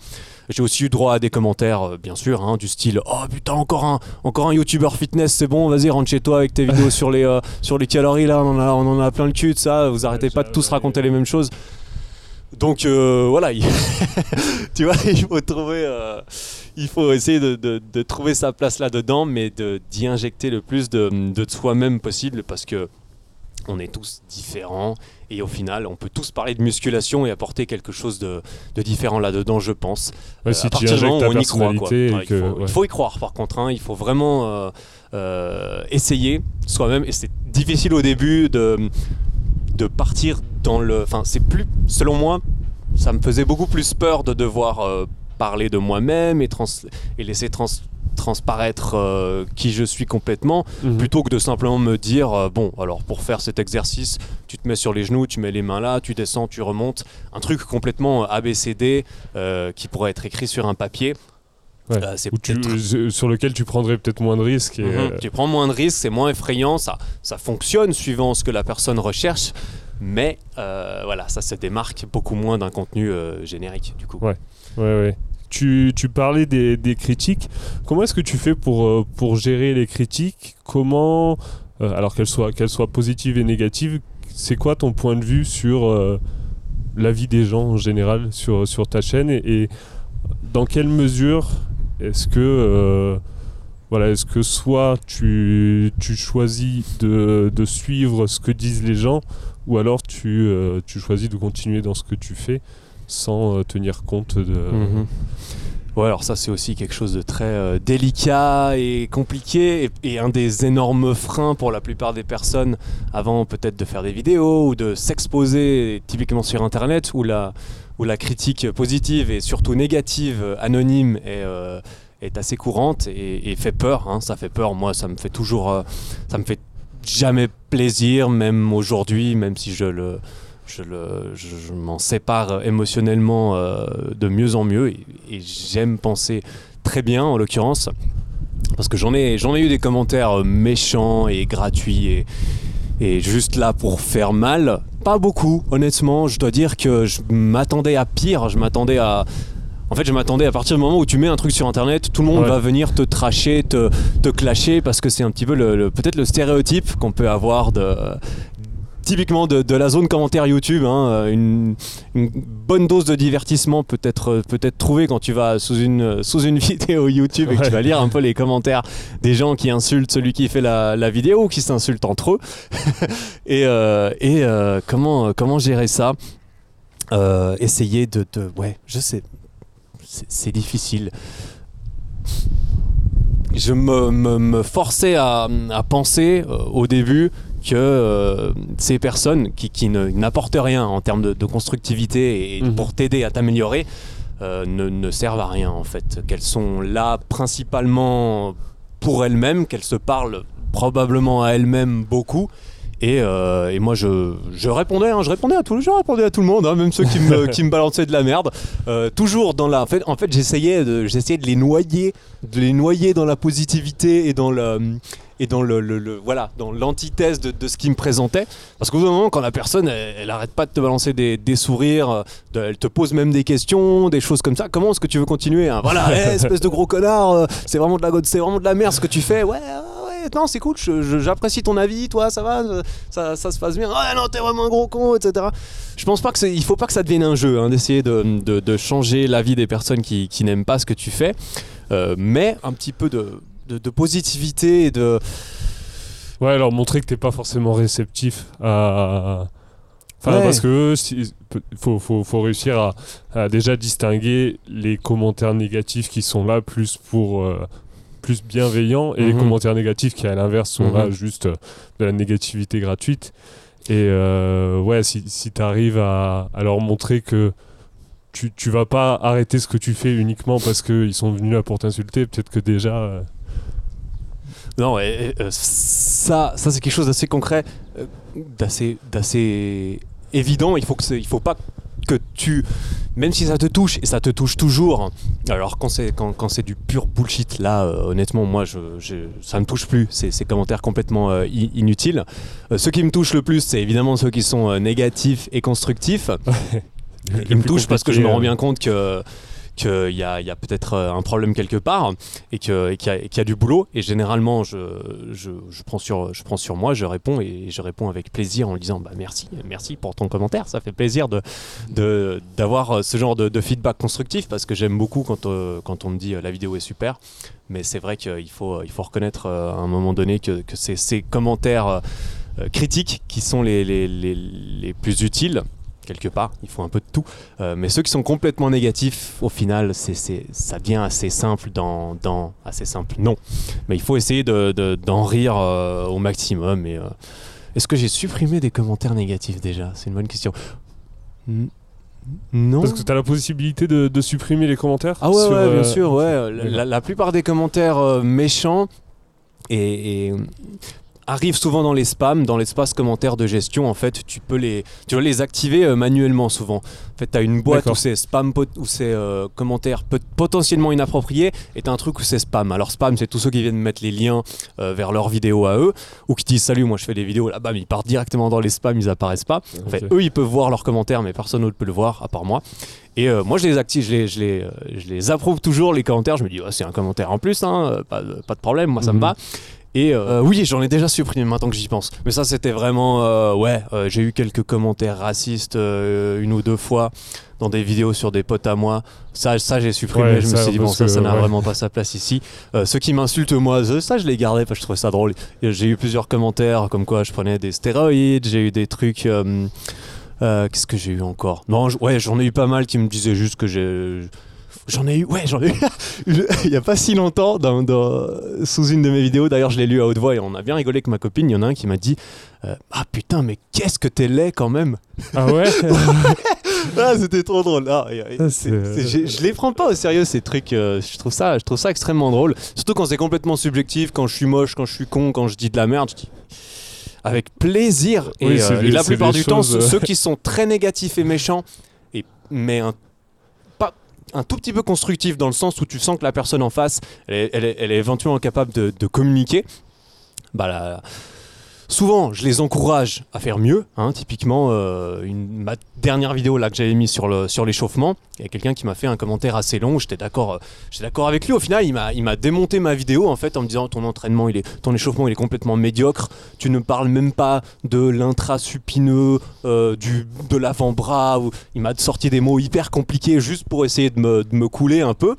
J'ai aussi eu droit à des commentaires, euh, bien sûr, hein, du style Oh putain, encore un, encore un YouTuber fitness, c'est bon, vas-y, rentre chez toi avec tes vidéos sur, les, euh, sur les calories, là, on en, a, on en a plein le cul de ça, vous arrêtez pas de tous raconter les mêmes choses. Donc euh, voilà, tu vois, il faut trouver, il faut essayer de, de, trouver sa place là-dedans, mais d'y injecter le plus de, de soi-même possible parce que on est tous différents et au final, on peut tous parler de musculation et apporter quelque chose de, différent là-dedans, je pense. Ouais, si tu on y croit. il, faut, y croire, par contre. Hein. il faut vraiment euh, euh, essayer soi-même. Et c'est difficile au début de, de partir dans le. Enfin, c'est plus. Selon moi, ça me faisait beaucoup plus peur de devoir. Euh, parler de moi-même et, et laisser transparaître euh, qui je suis complètement, mhm. plutôt que de simplement me dire euh, bon, alors pour faire cet exercice, tu te mets sur les genoux, tu mets les mains là, tu descends, tu remontes, un truc complètement ABCD qui pourrait être écrit sur un papier. sur lequel tu prendrais peut-être moins de risques. Mhm. Tu prends moins de risques, c'est moins effrayant, ça, ça fonctionne suivant ce que la personne recherche. Mais euh, voilà, ça se démarque beaucoup moins d'un contenu euh, générique du coup. Ouais, ouais, ouais. Tu, tu parlais des, des, critiques. Comment est-ce que tu fais pour, euh, pour gérer les critiques? Comment, alors qu'elles soient, qu'elles soient positives et négatives, c'est quoi ton point de vue sur la vie des gens en général sur, sur ta chaîne? Et, dans quelle mesure est-ce que voilà, est-ce que soit tu, tu choisis de, de, suivre ce que disent les gens, ou alors tu, euh, tu choisis de continuer dans ce que tu fais? Sans euh, tenir compte de... Ouais, alors ça c'est aussi quelque chose de très euh, délicat et compliqué et, un des énormes freins pour la plupart des personnes avant peut-être de faire des vidéos ou de s'exposer typiquement sur internet où la, où la critique positive et surtout négative anonyme est, est assez courante et, fait peur. Hein. ça fait peur. Moi ça me fait toujours, ça me fait jamais plaisir, même aujourd'hui, même si je le, je, m'en sépare émotionnellement euh, de mieux en mieux et, j'aime penser très bien en l'occurrence parce que j'en ai, j'en ai eu des commentaires méchants et gratuits et, et juste là pour faire mal. Pas beaucoup, honnêtement. Je dois dire que je m'attendais à pire. Je m'attendais à, en fait, je m'attendais à partir du moment où tu mets un truc sur internet, tout le monde va venir te tracher, te, te clasher, parce que c'est un petit peu le, peut-être le stéréotype qu'on peut avoir de, typiquement de, la zone commentaire YouTube. Hein, une, bonne dose de divertissement peut être, peut être trouvée quand tu vas sous une, sous une vidéo YouTube et que tu vas lire un peu les commentaires des gens qui insultent celui qui fait la, vidéo ou qui s'insultent entre eux. et, euh, et euh, comment, comment gérer ça? Euh, Essayer de, de. Ouais, je sais c'est difficile. Je me, forçais à, penser euh, au début que euh, ces personnes qui, n'apportent rien en termes de, constructivité et mhm. pour t'aider à t'améliorer euh, ne, ne, servent à rien en fait. Qu'elles sont là principalement pour elles-mêmes, qu'elles se parlent probablement à elles-mêmes beaucoup euh, et, moi, je, répondais, hein, je répondais à tout, je répondais à tout le monde, hein, même ceux qui me, qui me balançaient de la merde. Euh, toujours dans la. En fait, en fait j'essayais de, j'essayais de les noyer, de les noyer dans la positivité et dans le et dans le, voilà dans l'antithèse de, ce qui me présentait parce qu'au bout d'un moment quand la personne elle, arrête pas de te balancer des, sourires euh, elle te pose même des questions des choses comme ça comment est-ce que tu veux continuer hein? Voilà eh, espèce de gros connard c'est vraiment de la c'est vraiment de la merde ce que tu fais ouais non, c'est cool, j'apprécie ton avis, toi, ça va, ça, ça, se passe bien. Ah non, t'es vraiment un gros con, etc. Je pense pas que il faut pas que ça devienne un jeu, hein, d'essayer de, de, changer la vie des personnes qui, qui n'aiment pas ce que tu fais, euh, mais un petit peu de, de, positivité et de. Ouais, alors montrer que t'es pas forcément réceptif à. Enfin, parce que il faut, faut, faut, réussir à, à, déjà distinguer les commentaires négatifs qui sont là plus pour euh, plus bienveillant et les mhm. commentaires négatifs qui à l'inverse sont là mhm. juste euh, de la négativité gratuite. Et euh, ouais, si, si tu arrives à, leur montrer que tu, tu vas pas arrêter ce que tu fais uniquement parce qu'ils sont venus là pour t'insulter, peut-être que déjà. Euh, non, ça, ça c'est quelque chose d'assez concret, d'assez, d'assez évident. Il faut que il faut pas que tu même si ça te touche et ça te touche toujours. Alors quand c'est quand, quand c'est du pur bullshit là euh, honnêtement moi je, ça me touche plus. Ces, ces commentaires complètement euh, inutiles. Euh, ce qui me touche le plus c'est évidemment ceux qui sont négatifs et constructifs. Ils me touchent parce que je me rends bien compte que qu'il y a, peut-être euh, un problème quelque part et qu'il y, a du boulot. Et généralement, je, prends sur, moi, je réponds et je réponds avec plaisir en disant bah, merci, merci pour ton commentaire. Ça fait plaisir d'avoir euh, ce genre de, feedback constructif parce que j'aime beaucoup quand, euh, on me dit la vidéo est super. Mais c'est vrai qu'il faut, reconnaître à un moment donné que, c'est ces commentaires critiques qui sont les plus utiles quelque part, il faut un peu de tout. Euh, mais ceux qui sont complètement négatifs, au final, c'est, ça devient assez simple dans, dans, Assez simple, non. Mais il faut essayer de, d'en rire euh, au maximum. est-ce que j'ai supprimé des commentaires négatifs déjà? C'est une bonne question. Non. Parce que tu as la possibilité de, de supprimer les commentaires Ah ouais, sur, ouais, euh, bien sûr, ouais. La, plupart des commentaires euh, méchants et, et, euh, arrivent souvent dans les spams, dans l'espace commentaires de gestion. En fait, tu peux les, tu les activer euh, manuellement souvent. En fait, tu as une boîte où c'est spam, où c'est euh, commentaires peut- potentiellement inappropriés et tu un truc où c'est spam. Alors, spam, c'est tous ceux qui viennent mettre les liens euh, vers leurs vidéos à eux ou qui disent Salut, moi je fais des vidéos là, bam, ils partent directement dans les spams, ils apparaissent pas. En fait, eux, ils peuvent voir leurs commentaires, mais personne d'autre peut le voir, à part moi. Et euh, moi, je les active, je les, je, les, je les approuve toujours, les commentaires. Je me dis, Ouais, c'est un commentaire en plus, hein, pas, de- pas de problème, moi, ça me Mhm. va. Et euh, oui, j'en ai déjà supprimé maintenant que j'y pense. Mais ça, c'était vraiment. euh, ouais, euh, j'ai eu quelques commentaires racistes euh, une ou deux fois dans des vidéos sur des potes à moi. Ça, ça j'ai supprimé. Ouais, je me suis dit, bon, ça, ça n'a ouais. vraiment pas sa place ici. Euh, ceux qui m'insultent, moi, euh, ça, je les gardais parce que je trouvais ça drôle. J'ai eu plusieurs commentaires comme quoi je prenais des stéroïdes, j'ai eu des trucs. euh, euh, Qu'est-ce que j'ai eu encore? Non, ouais, j'en ai eu pas mal qui me disaient juste que j'ai. J'en ai eu, ouais, j'en ai eu il y a pas si longtemps dans, dans- sous une de mes vidéos. D'ailleurs, je l'ai lu à haute voix et on a bien rigolé avec ma copine. Il y en a un qui m'a dit euh, Ah putain, mais qu'est-ce que t'es laid quand même Ah ouais Ah, c'était trop drôle. Ah, je, je les prends pas au sérieux ces trucs. euh, je trouve ça, je trouve ça extrêmement drôle. Surtout quand c'est complètement subjectif, quand je suis moche, quand je suis con, quand je dis de la merde. Je dis avec plaisir. Et, Oui, euh, des- et la plupart du temps, choses, ceux qui sont très négatifs et méchants, et, mais un, un tout petit peu constructif dans le sens où tu sens que la personne en face, elle est, elle est- elle est éventuellement capable de, de communiquer. Bah là, souvent, je les encourage à faire mieux. hein. typiquement, euh, une, ma dernière vidéo là que j'avais mise sur le sur l'échauffement, il y a quelqu'un qui m'a fait un commentaire assez long. J'étais d'accord, euh, j'étais d'accord avec lui. Au final, il m'a il m'a démonté ma vidéo en fait en me disant ton entraînement, il est, ton échauffement, il est complètement médiocre. Tu ne parles même pas de l'intra-supineux, euh, du de l'avant-bras. ou- Il m'a sorti des mots hyper compliqués juste pour essayer de me, de me couler un peu.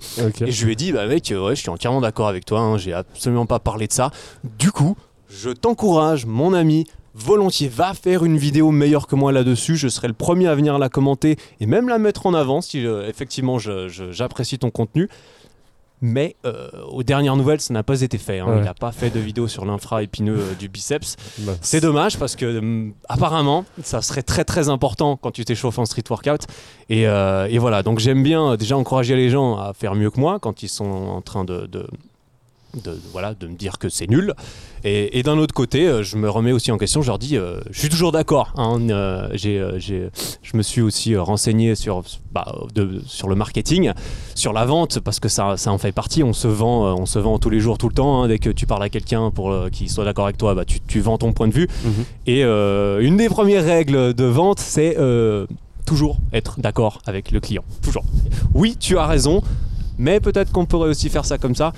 Et je lui ai dit, bah mec, ouais, je suis entièrement d'accord avec toi, hein, j'ai absolument pas parlé de ça. Du coup, je t'encourage, mon ami, volontiers, va faire une vidéo meilleure que moi là-dessus. Je serai le premier à venir la commenter et même la mettre en avant si euh, effectivement j'apprécie ton contenu. Mais euh, aux dernières nouvelles, ça n'a pas été fait. hein. Ouais. Il n'a pas fait de vidéo sur l'infra-épineux euh, du biceps. Bah, C'est dommage parce que hum, apparemment ça serait très très important quand tu t'échauffes en street workout et, et voilà donc j'aime bien déjà encourager les gens à faire mieux que moi quand ils sont en train de, de, de- voilà de me dire que c'est nul et, et d'un autre côté euh, je me remets aussi en question je leur dis euh, je suis toujours d'accord hein, euh, je me suis aussi renseigné sur bah, de- sur le marketing sur la vente parce que ça, ça en fait partie on se vend on se vend tous les jours tout le temps hein. dès que tu parles à quelqu'un pour euh, qu'il soit d'accord avec toi bah, tu, tu vends ton point de vue mhm. et une des premières règles de vente, c'est toujours être d'accord avec le client. Toujours. Oui, tu as raison, mais peut-être qu'on pourrait aussi faire ça comme ça.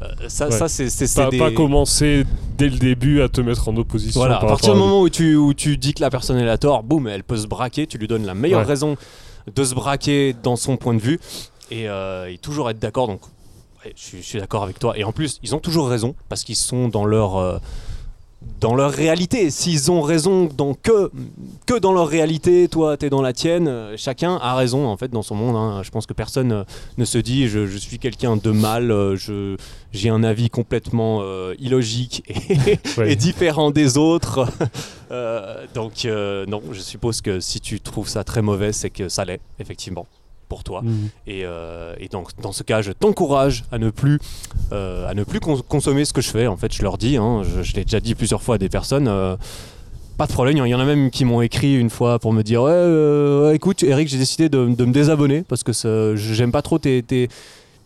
Euh, ça, Ouais. ça c'est Pas, des- pas commencer dès le début à te mettre en opposition. Voilà, à par partir du moment où tu, où tu dis que la personne elle a tort, boum, elle peut se braquer, tu lui donnes la meilleure Ouais. raison de se braquer dans son point de vue et, euh, et toujours être d'accord. Donc, ouais, je, suis- je suis d'accord avec toi. Et en plus, ils ont toujours raison parce qu'ils sont dans leur, euh, dans leur réalité. S'ils ont raison dans que, que dans leur réalité, toi, tu es dans la tienne, euh, chacun a raison en fait dans son monde. hein. Je pense que personne euh, ne se dit je, je suis quelqu'un de mal, euh, je, j'ai un avis complètement euh, illogique et, différent des autres. Euh, donc euh, non, je suppose que si tu trouves ça très mauvais, c'est que ça l'est, effectivement, pour toi. Mhm. Et, euh, et donc dans ce cas, je t'encourage à ne plus, euh, à ne plus cons- consommer ce que je fais. En fait, je leur dis, hein, je, je l'ai déjà dit plusieurs fois à des personnes. euh, pas de problème, il y en a même qui m'ont écrit une fois pour me dire Ouais, écoute, Eric, j'ai décidé de, de me désabonner parce que j'aime pas trop tes, tes,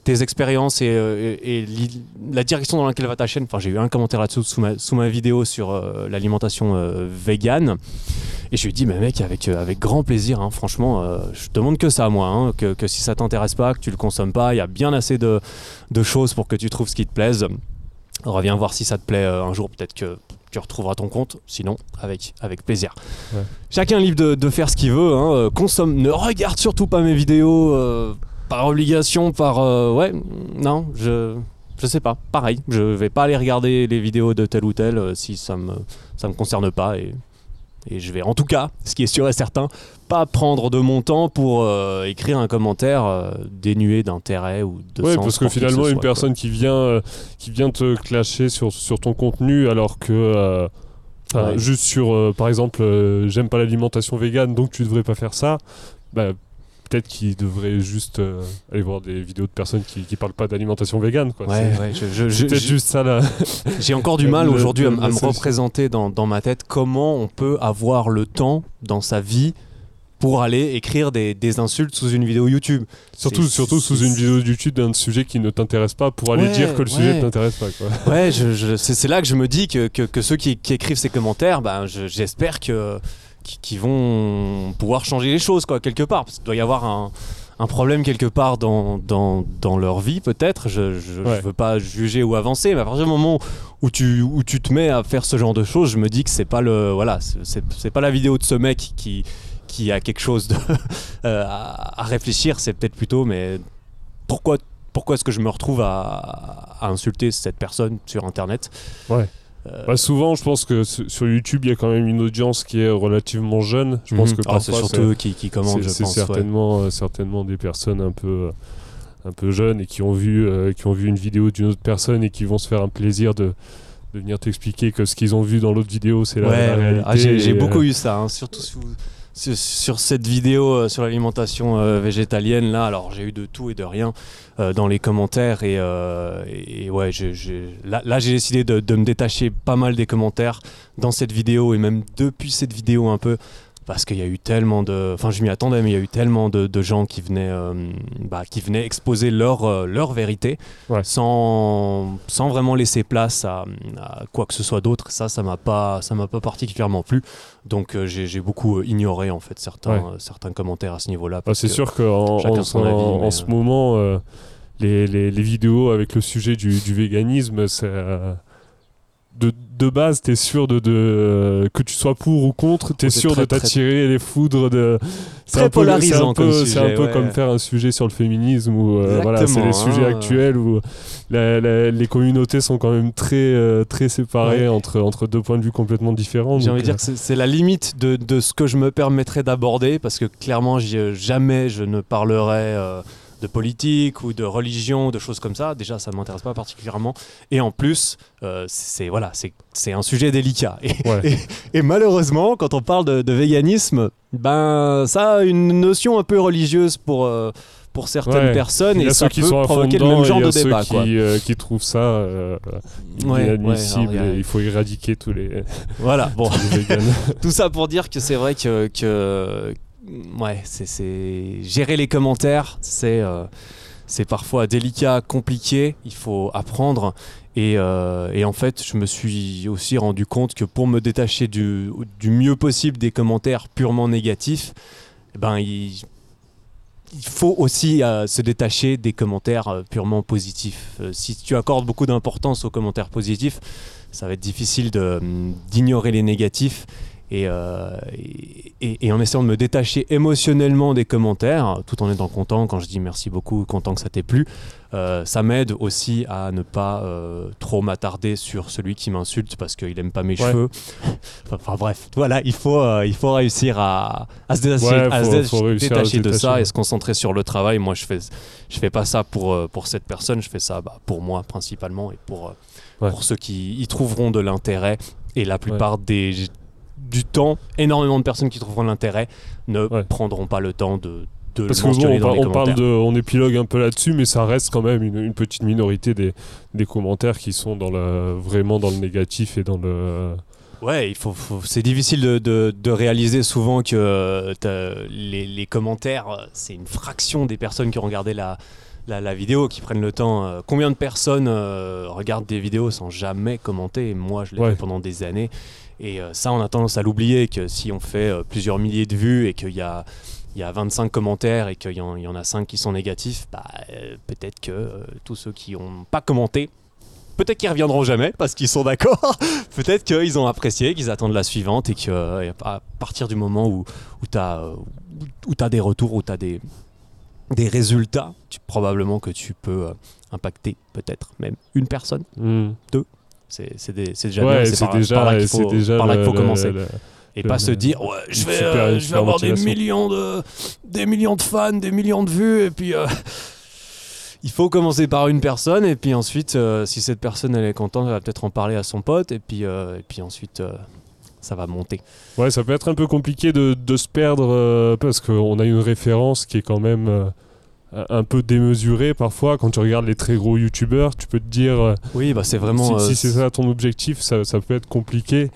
tes expériences et, euh, et- et li- la direction dans laquelle va ta chaîne. Enfin, j'ai eu un commentaire là-dessous sous ma, sous ma vidéo sur euh, l'alimentation euh, vegan. Et je lui ai dit, mais mec, avec, euh, avec grand plaisir, hein, franchement, euh, je te demande que ça, moi, hein, que, que si ça t'intéresse pas, que tu le consommes pas, il y a bien assez de, de choses pour que tu trouves ce qui te plaise. Reviens voir si ça te plaît un jour, peut-être que tu retrouveras ton compte, sinon, avec, avec plaisir. Ouais. Chacun est libre de, de faire ce qu'il veut, hein, consomme, ne regarde surtout pas mes vidéos par obligation, par... euh, ouais, non, je... Je sais pas, pareil, je vais pas aller regarder les vidéos de tel ou tel euh, si ça me, ça me concerne pas et et je vais en tout cas, ce qui est sûr et certain, pas prendre de mon temps pour euh, écrire un commentaire euh, dénué d'intérêt ou de Ouais, sens parce que finalement, une soit, personne qui vient, euh, qui vient te clasher sur, sur ton contenu alors que. Ouais. Juste sur, par exemple, j'aime pas l'alimentation végane donc tu devrais pas faire ça. Bah, peut-être qu'ils devraient juste euh, aller voir des vidéos de personnes qui, qui parlent pas d'alimentation végane. Quoi. Ouais, ouais, je- je- peut-être juste ça là. J'ai encore du mal aujourd'hui à, me représenter dans, dans ma tête comment on peut avoir le temps dans sa vie pour aller écrire des, des insultes sous une vidéo YouTube. surtout, surtout sous une vidéo YouTube d'un sujet qui ne t'intéresse pas pour aller Ouais, dire que le sujet ne t'intéresse pas. Quoi. Ouais, je- c'est là que je me dis que, que, que ceux qui, qui écrivent ces commentaires, ben, je- j'espère que qui, qui vont pouvoir changer les choses quoi quelque part. Parce qu'il doit y avoir un, un problème quelque part dans, dans, dans leur vie peut-être. Je, Ouais. veux pas juger ou avancer, mais à partir du moment où tu, où tu te mets à faire ce genre de choses, je me dis que c'est pas le voilà, c'est- pas la vidéo de ce mec qui qui a quelque chose de, euh, à, à réfléchir. C'est peut-être plutôt, mais pourquoi pourquoi est-ce que je me retrouve à, à insulter cette personne sur Internet? Ouais. Euh, Bah, souvent, je pense que su- sur YouTube, il y a quand même une audience qui est relativement jeune. Je pense mhm. que Ah, c'est parfois, surtout eux qui, qui commandent, c'est je c'est pense. ouais. certainement, euh, certainement des personnes un peu, euh, un peu jeunes et qui ont vu, euh, qui ont vu une vidéo d'une autre personne et qui vont se faire un plaisir de, de venir t'expliquer que ce qu'ils ont vu dans l'autre vidéo, c'est la, Ouais, la ouais. réalité. Ah, j'ai beaucoup euh, eu ça, hein, surtout sur, sur- sur cette vidéo euh, sur l'alimentation euh, végétalienne. Là, alors j'ai eu de tout et de rien euh, dans les commentaires et, ouais, là, j'ai décidé de me détacher pas mal des commentaires dans cette vidéo et même depuis cette vidéo un peu. Parce qu'il y a eu tellement de. Enfin, je m'y attendais, mais il y a eu tellement de, de gens qui venaient, euh, bah, qui venaient exposer leur, euh, leur vérité Ouais. sans, sans vraiment laisser place à, à quoi que ce soit d'autre. Ça, ça m'a pas, ça m'a pas particulièrement plu. Donc, euh, j'ai beaucoup ignoré en fait certains, Ouais. certains commentaires à ce niveau-là. parce c'est sûr qu'en en, en- mais, ce moment, les, les- les vidéos avec le sujet du, du véganisme, c'est. de, de base, t'es sûr de, de que tu sois pour ou contre, t'es sûr très, de t'attirer les foudres de. C'est Très un peu- polarisant c'est un peu- comme C'est un sujet, peu ouais. comme faire un sujet sur le féminisme ou euh, voilà, c'est les sujets hein. actuels où la- la- les communautés sont quand même très euh, très séparées entre entre deux points de vue complètement différents. J'ai envie de dire que c'est- la limite de, de ce que je me permettrais d'aborder parce que clairement, jamais je ne parlerai euh, de politique ou de religion, de choses comme ça. Déjà, ça ne m'intéresse pas particulièrement. Et en plus, euh, c'est voilà, c'est c'est un sujet délicat. Et, Ouais. et- et malheureusement, quand on parle de, de véganisme, ben ça a une notion un peu religieuse pour euh, pour certaines Ouais. personnes et ça ceux qui peut sont provoquer le même genre de ceux débat. qui, quoi. euh, qui trouvent ça euh, Ouais, inadmissible ouais, alors, il a- faut éradiquer tous les, Voilà. Bon. tous les véganes. Tout ça pour dire que c'est vrai que, que ouais, c'est, gérer les commentaires, c'est euh, c'est parfois délicat, compliqué. Il faut apprendre. Et, euh, et en fait, je me suis aussi rendu compte que pour me détacher du, du mieux possible des commentaires purement négatifs, eh ben il, faut aussi euh, se détacher des commentaires purement positifs. Si tu accordes beaucoup d'importance aux commentaires positifs, ça va être difficile d'ignorer les négatifs. Et, euh, et, en essayant de me détacher émotionnellement des commentaires, tout en étant content quand je dis merci beaucoup, content que ça t'ait plu, euh, ça m'aide aussi à ne pas euh, trop m'attarder sur celui qui m'insulte parce qu'il aime pas mes Ouais. cheveux. Enfin, enfin, bref, voilà, il faut, il faut réussir à, à se détacher, Ouais, à faut- faut de ça et se concentrer sur le travail. Moi, je fais, je fais pas ça pour, pour cette personne, je fais ça bah, pour moi principalement et pour, Ouais. pour ceux qui y trouveront de l'intérêt. Et la plupart des, du temps, énormément de personnes qui trouveront l'intérêt ne Ouais. prendront pas le temps de, de Parce le que bon, on, dans par- les on parle commentaires. de, on épilogue un peu là-dessus, mais ça reste quand même une, une petite minorité des, des commentaires qui sont dans le, vraiment dans le négatif et dans le. Ouais, il faut, faut- c'est difficile de, de- de réaliser souvent que euh, les, les commentaires, euh, c'est une fraction des personnes qui ont regardé la, la, la vidéo, qui prennent le temps. euh, combien de personnes euh, regardent des vidéos sans jamais commenter? Moi, je l'ai Ouais. fait pendant des années. Et euh, ça, on a tendance à l'oublier, que si on fait euh, plusieurs milliers de vues et qu'il y a, il y a 25 commentaires et qu'il y, en il y en a 5 qui sont négatifs, bah, euh, peut-être que euh, tous ceux qui n'ont pas commenté, peut-être qu'ils reviendront jamais parce qu'ils sont d'accord. peut-être qu'ils ont apprécié, qu'ils attendent la suivante et que à partir du moment où, où tu as, où, t'as des retours, où tu as des, des résultats, tu- probablement que tu peux euh, impacter peut-être même une personne. Hmm. C'est c'est déjà Ouais, bien, c'est par, déjà, par là qu'il faut, déjà par là le- qu'il faut le- commencer. le- Et pas se dire, ouais, je vais, super- euh, je vais avoir des millions, de, des millions de fans, des millions de vues, et puis euh, il faut commencer par une personne, et puis ensuite, euh, si cette personne elle est contente, elle va peut-être en parler à son pote, et puis, euh, et puis ensuite, euh, ça va monter. Ouais, ça peut être un peu compliqué de, de se perdre parce qu'on a une référence qui est quand même un peu démesurée parfois. Quand tu regardes les très gros youtubeurs, tu peux te dire euh, Oui, bah c'est vraiment. si, euh, si c'est ça ton objectif, ça, ça peut être compliqué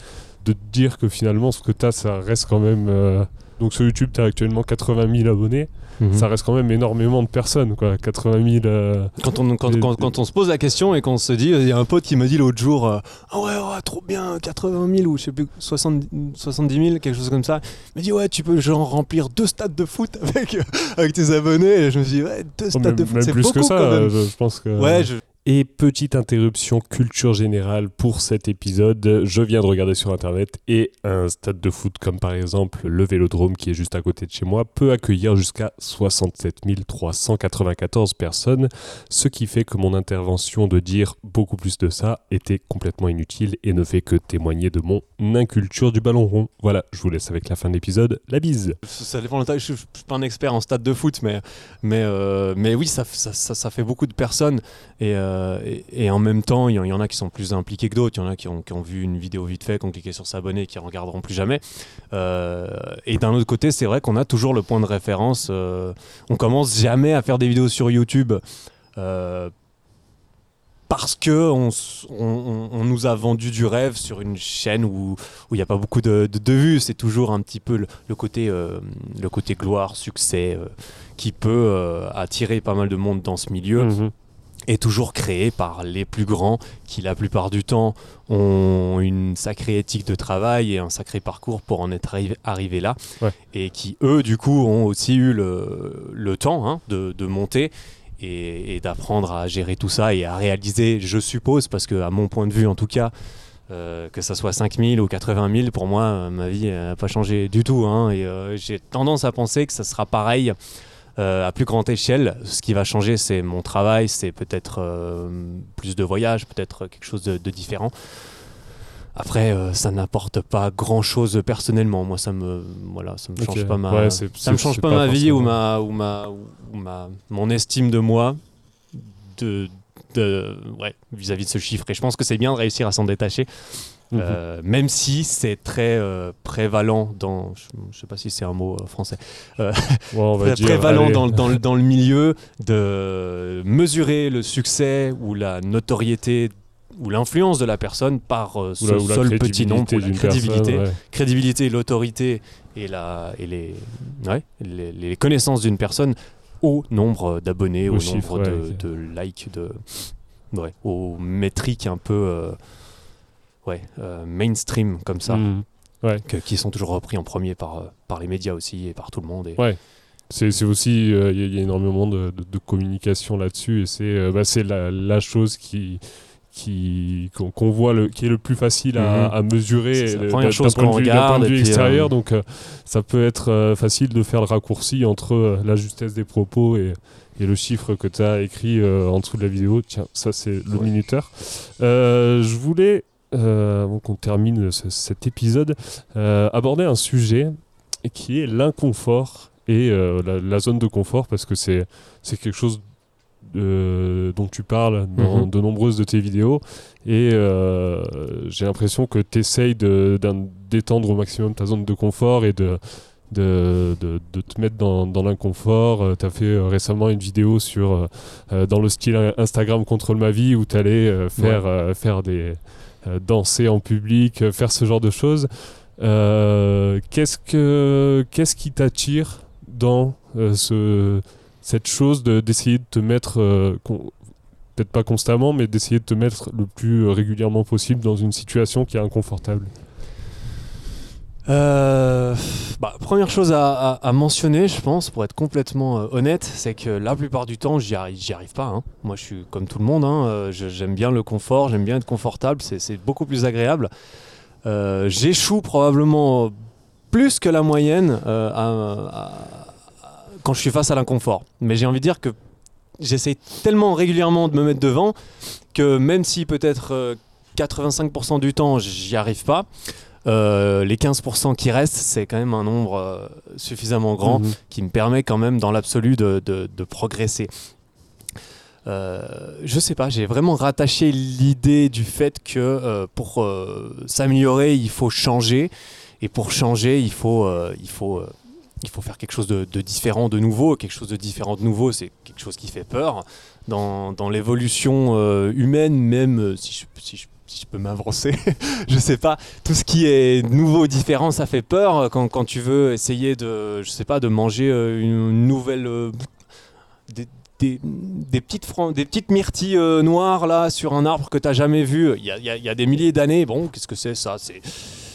de te dire que finalement ce que tu as, ça reste quand même. euh, donc sur YouTube, tu as actuellement 80 000 abonnés. Mhm. Ça reste quand même énormément de personnes, quoi. 80 000. euh, Quand on, quand, Des- quand- quand on se pose la question et qu'on se dit, il y a un pote qui m'a dit l'autre jour, euh, ah ouais, ouais, trop bien, 80 000 ou je sais plus, 70, 70 000, quelque chose comme ça. Il m'a dit, ouais, tu peux genre remplir deux stades de foot avec, euh, avec tes abonnés. Et je me suis dit, ouais, deux oh, stades de foot, c'est plus beaucoup que ça, quand même. je, je pense que. Ouais, je- Et petite interruption culture générale pour cet épisode. Je viens de regarder sur internet et un stade de foot comme par exemple le Vélodrome qui est juste à côté de chez moi peut accueillir jusqu'à 67 394 personnes, ce qui fait que mon intervention de dire beaucoup plus de ça était complètement inutile et ne fait que témoigner de mon inculture du ballon rond. Voilà, je vous laisse avec la fin de l'épisode. La bise. ça dépend de taille. Je, suis pas un expert en stade de foot, mais, mais, euh, mais oui, ça fait beaucoup de personnes. Et, euh, et, et en même temps, il y, en- a qui sont plus impliqués que d'autres. Il y en a qui ont, vu une vidéo vite fait, qui ont cliqué sur s'abonner, et qui ne regarderont plus jamais. Euh, et d'un autre côté, c'est vrai qu'on a toujours le point de référence. euh, on commence jamais à faire des vidéos sur YouTube. euh, parce que on, nous a vendu du rêve sur une chaîne où il n'y a pas beaucoup de, vues. C'est toujours un petit peu le, côté, euh, le côté gloire, succès, euh, qui peut euh, attirer pas mal de monde dans ce milieu, Mhm. Et toujours créé par les plus grands, qui la plupart du temps ont une sacrée éthique de travail et un sacré parcours pour en être arri- arrivé là, Ouais. et qui eux, du coup, ont aussi eu le, le temps hein, de, de monter. Et, et d'apprendre à gérer tout ça et à réaliser, je suppose, parce que à mon point de vue en tout cas, euh, que ça soit 5000 ou 80 000, pour moi, euh, ma vie n'a pas changé du tout. hein, et euh, j'ai tendance à penser que ça sera pareil à plus grande échelle. Ce qui va changer, c'est mon travail, c'est peut-être euh, plus de voyages, peut-être quelque chose de, de différent. Après, euh, ça n'apporte pas grand-chose personnellement. Moi, ça me, voilà, ça me change pas ma, Ouais, ça me change pas, pas ma vie ou ma, ou ma, ou ma, mon estime de moi de, de, ouais, vis-à-vis de ce chiffre. Et je pense que c'est bien de réussir à s'en détacher. Mhm. Euh, même si c'est très euh, prévalent dans, je, je sais pas si c'est un mot euh, français, va très dire, prévalent dans, le- dans, dans le milieu de mesurer le succès ou la notoriété ou l'influence de la personne par euh, Ou ce la- ou la seul petit nombre, ou la crédibilité, personne, ouais. crédibilité, l'autorité et, la, et les, ouais, les, les connaissances d'une personne au nombre d'abonnés, Au au, chiffre, nombre ouais, de, de likes, de, ouais, aux métriques un peu euh, ouais, euh, mainstream comme ça, Mhm. que- qui sont toujours repris en premier par, euh, par les médias aussi et par tout le monde. Et, Ouais. C'est aussi, euh, il y, a- il y a énormément de, de- de communication là-dessus et c'est euh, bah, la, la chose qui qu'on voit le qui est le plus facile à, Mhm. à mesurer la euh, première chose qu'on de vue- d'un point regarde, de vue extérieur euh, donc euh, ça peut être euh, facile de faire le raccourci entre euh, la justesse des propos et, et le chiffre que tu as écrit euh, en dessous de la vidéo tiens ça c'est le Ouais. minuteur Euh, je voulais euh, avant qu'on termine ce- cet épisode euh, aborder un sujet qui est l'inconfort et euh, la, la zone de confort parce que c'est quelque chose dont tu parles dans Mhm. de nombreuses de tes vidéos et euh, j'ai l'impression que tu essayes d'étendre au maximum ta zone de confort et de, de, de- de te mettre dans, dans l'inconfort. tu as fait euh, récemment une vidéo sur euh, euh, dans le style Instagram contrôle ma vie où tu allais faire, euh, faire des euh, danser en public, euh, faire ce genre de choses. Euh, qu'est-ce que qui t'attire dans euh, ce cette chose de- d'essayer de, te mettre euh, peut-être pas constamment mais d'essayer de te mettre le plus régulièrement possible dans une situation qui est inconfortable? Euh, bah, première chose à, mentionner, je pense, pour être complètement euh, honnête, c'est que la plupart du temps, j'y arrive, pas. hein. Moi, je suis comme tout le monde. hein, euh, j'aime bien le confort, j'aime bien être confortable. C'est beaucoup plus agréable. J'échoue probablement plus que la moyenne quand je suis face à l'inconfort. Mais j'ai envie de dire que j'essaie tellement régulièrement de me mettre devant que même si peut-être euh, 85% du temps, j'y arrive pas. Euh, les 15% qui restent, c'est quand même un nombre euh, suffisamment grand Mhm. qui me permet quand même dans l'absolu de, de- de progresser. euh, je sais pas, j'ai vraiment rattaché l'idée du fait que pour s'améliorer, il faut changer. Et pour changer, il faut, il faut, il faut faire quelque chose de, de différent, de nouveau. Quelque chose de différent, de nouveau, c'est quelque chose qui fait peur. Dans, dans l'évolution humaine, même si je, si je- si je peux m'avancer, je sais pas, tout ce qui est nouveau, différent, ça fait peur. Quand, quand tu veux essayer de, je sais pas, de manger euh, une nouvelle. euh, des, petites, des petites myrtilles euh, noires là sur un arbre que tu n'as jamais vu il y a, des milliers d'années. Bon, qu'est-ce que c'est ça? C'est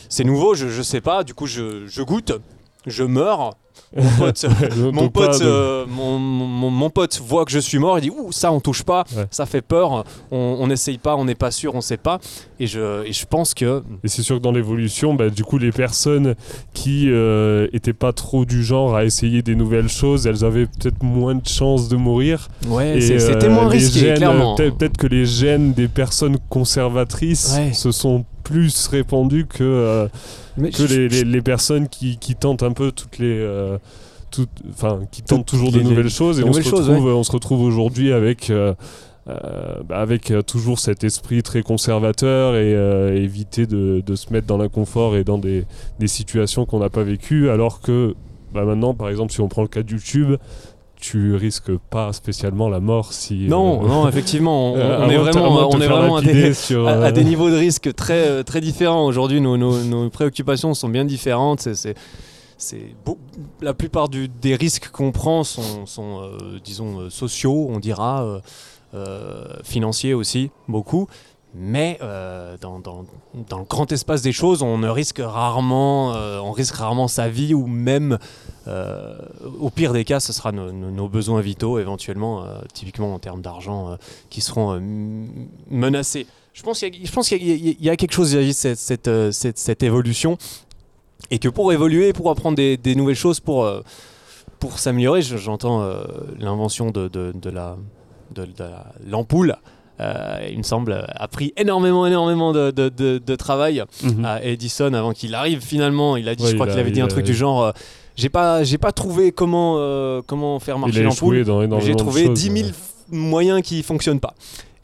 c'est nouveau, je, je sais pas. Du coup, je, je goûte, je meurs. Mon pote, Donc mon, pas pote de- euh, mon, mon- mon pote voit que je suis mort, il dit Ouh, ça on touche pas, Ouais. ça fait peur, on n'essaye pas, on n'est pas sûr, on sait pas. Et je, et je pense que. Et c'est sûr que dans l'évolution, bah, du coup, les personnes qui euh, étaient pas trop du genre à essayer des nouvelles choses, elles avaient peut-être moins de chances de mourir. Ouais, c'est- euh, c'était moins risqué, clairement. peut- Peut-être que les gènes des personnes conservatrices Ouais. se sont plus répandus que, euh, que les, les- les personnes qui, qui tentent un peu toutes les. euh, toutes- Enfin, qui tentent toujours les- de nouvelles choses et on se, choses, retrouve, on se retrouve aujourd'hui avec, euh, euh, bah, avec euh, toujours cet esprit très conservateur et euh, éviter de, de se mettre dans l'inconfort et dans des, des situations qu'on n'a pas vécues alors que bah, maintenant par exemple si on prend le cas de YouTube tu risques pas spécialement la mort si Non, euh, non, effectivement, on, euh, on est vraiment, on est vraiment à lapider des, sur, à, à des euh, niveaux de risque très, euh, très différents. Aujourd'hui, nos, nos- nos préoccupations sont bien différentes. C'est, c'est- c'est beau- la plupart du- des risques qu'on prend sont, sont, euh, disons, euh, sociaux, on dira, euh, euh, financiers aussi, beaucoup. Mais euh, dans, le grand espace des choses, on ne risque rarement, euh, on risque rarement sa vie ou même, euh, au pire des cas, ce sera nos, besoins vitaux éventuellement, typiquement en termes d'argent, qui seront menacés. Je pense qu'il y, a- quelque chose de cette, cette, cette- cette évolution et que pour évoluer, pour apprendre des, nouvelles choses, pour, s'améliorer, je- j'entends l'invention de, de- de la de, de la- l'ampoule. Euh, il me semble, a pris énormément, énormément de, de- de- de travail mhm. à Edison avant qu'il arrive finalement. Il a dit, Ouais, je crois il qu'il avait dit un truc du genre euh, j'ai pas, j'ai pas trouvé comment, euh, comment faire marcher a l'ampoule. J'ai trouvé choses, 10 000 euh. f- moyens qui fonctionnent pas.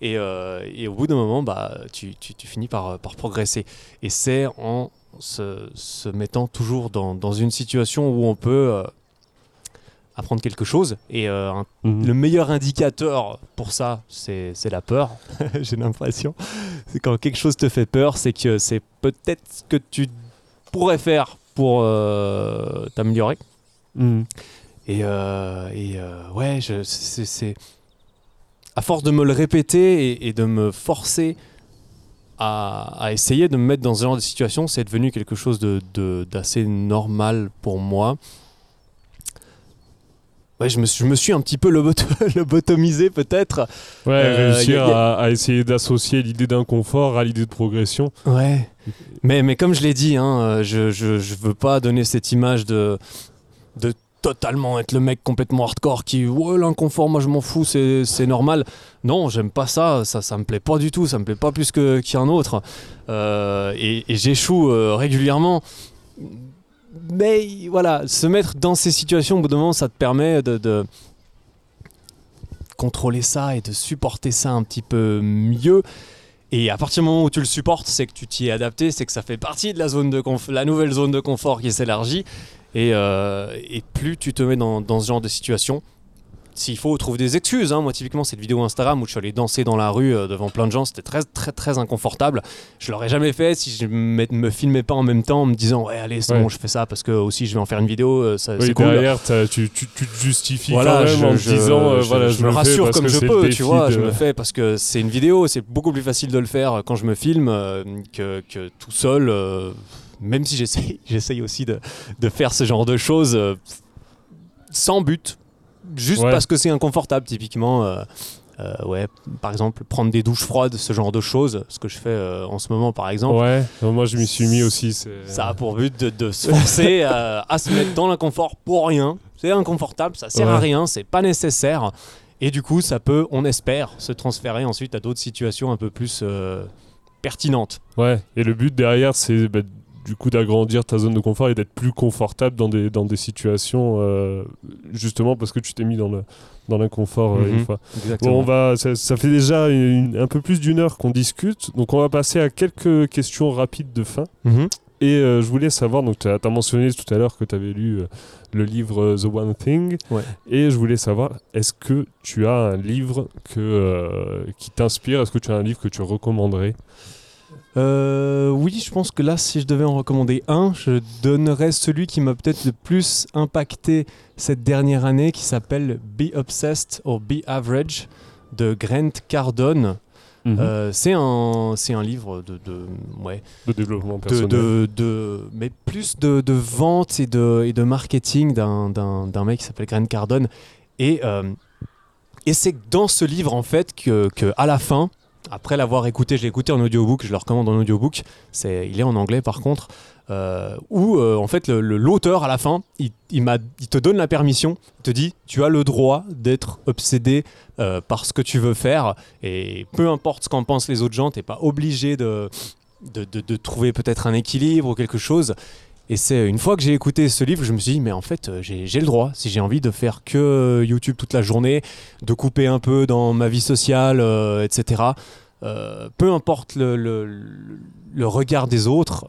Et, euh, et au bout d'un moment, bah, tu, tu- tu finis par, par progresser. Et c'est en se, se mettant toujours dans, dans une situation où on peut euh, apprendre quelque chose. Et euh, Mhm. le meilleur indicateur pour ça, c'est la peur. J'ai l'impression. C'est quand quelque chose te fait peur, c'est que c'est peut-être ce que tu pourrais faire pour euh, t'améliorer. Mhm. Et, euh, et, ouais, c'est-. À force de me le répéter et, et de me forcer à, à essayer de me mettre dans ce genre de situation, c'est devenu quelque chose de- de- d'assez normal pour moi. Ouais, je me, suis- je me suis un petit peu lobot- lobotomisé peut-être. Ouais, Euh, réussir a- a- À, à essayer d'associer l'idée d'inconfort à l'idée de progression. Ouais. Mais, mais comme je l'ai dit, hein, je, je, je veux pas donner cette image de, de totalement être le mec complètement hardcore qui, ouais, l'inconfort, moi je m'en fous, c'est c'est normal. Non, j'aime pas ça, ça, ça me plaît pas du tout, ça me plaît pas plus que- qu'un autre. Euh, et et j'échoue euh, régulièrement. Mais voilà, se mettre dans ces situations, au bout d'un moment, ça te permet de, contrôler ça et de supporter ça un petit peu mieux. Et à partir du moment où tu le supportes, c'est que tu t'y es adapté, c'est que ça fait partie de la, zone de la nouvelle zone de confort qui s'élargit. Et, euh, et plus tu te mets dans, dans ce genre de situation, s'il faut, trouve des excuses. hein. Moi, typiquement, cette vidéo Instagram où je suis allé danser dans la rue euh, devant plein de gens, c'était très, très, très inconfortable. Je l'aurais jamais fait si je me, me filmais pas en même temps en me disant Ouais, allez, c'est Ouais. bon, je fais ça parce que aussi je vais en faire une vidéo, euh, ça, Oui, c'est cool. derrière, t'as- tu, tu, tu te justifies Voilà, quand même je, en je- disant euh, je- voilà, je je, me fais rassure comme je peux, tu vois, de- je me fais parce que c'est une vidéo, c'est beaucoup plus facile de le faire quand je me filme que, que tout seul. même si j'essaye, j'essaye aussi de, de faire ce genre de choses sans but, juste Ouais. parce que c'est inconfortable, typiquement. euh, euh, ouais, par exemple, prendre des douches froides, ce genre de choses, ce que je fais euh, en ce moment, par exemple. Ouais, non, moi je m'y suis mis aussi. Ça a pour but de, de se forcer à, à se mettre dans l'inconfort pour rien. C'est inconfortable, ça sert à rien, c'est pas nécessaire. Et du coup, ça peut, on espère, se transférer ensuite à d'autres situations un peu plus pertinentes. Ouais, et le but derrière, c'est bah, du coup d'agrandir ta zone de confort et d'être plus confortable dans des, dans des situations euh, justement parce que tu t'es mis dans le dans l'inconfort euh, une Mhm. fois. Bon, on va, ça, ça fait déjà une- un peu plus d'une heure qu'on discute, donc on va passer à quelques questions rapides de fin. Mhm. Et euh, je voulais savoir, donc tu as, mentionné tout à l'heure que tu avais lu euh, le livre The One Thing, Ouais. et je voulais savoir, est-ce que tu as un livre que, euh, qui t'inspire? Est-ce que tu as un livre que tu recommanderais? Euh, oui, je pense que là, si je devais en recommander un, je donnerais celui qui m'a peut-être le plus impacté cette dernière année, qui s'appelle Be Obsessed or Be Average de Grant Cardone. Mhm. Euh, c'est un, c'est un livre de, de, ouais, de développement personnel de, de- mais plus de, de vente et de, et de marketing d'un mec qui s'appelle Grant Cardone. Et, euh, et c'est dans ce livre, en fait, que, que à la fin, après l'avoir écouté, je l'ai écouté en audiobook, je le recommande en audiobook, c'est, il est en anglais par contre, euh, où euh, en fait l'auteur à la fin, il, te donne la permission, il te dit tu as le droit d'être obsédé euh, par ce que tu veux faire, et peu importe ce qu'en pensent les autres gens, t'es pas obligé de, de- de trouver peut-être un équilibre ou quelque chose. Et c'est une fois que j'ai écouté ce livre, je me suis dit, mais en fait, euh, j'ai le droit, si j'ai envie de faire que euh, YouTube toute la journée, de couper un peu dans ma vie sociale, euh, etc. euh, peu importe le, le- le- le regard des autres,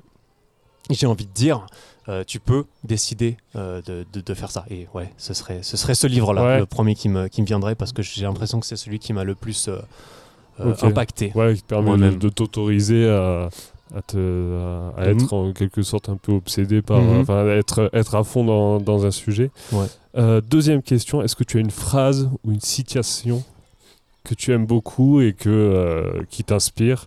j'ai envie de dire, euh, tu peux décider euh, de, de- de faire ça. Et ouais, ce serait ce, serait ce livre-là, Ouais. le premier qui me, qui me viendrait, parce que j'ai l'impression que c'est celui qui m'a le plus euh, impacté. Ouais, qui te permet de, de t'autoriser à, à, te- à- à Mhm. être en quelque sorte un peu obsédé par. Mhm. Enfin, être, être à fond dans, dans un sujet. Ouais. Euh, deuxième question est-ce que tu as une phrase ou une citation que tu aimes beaucoup et que, euh, qui t'inspire,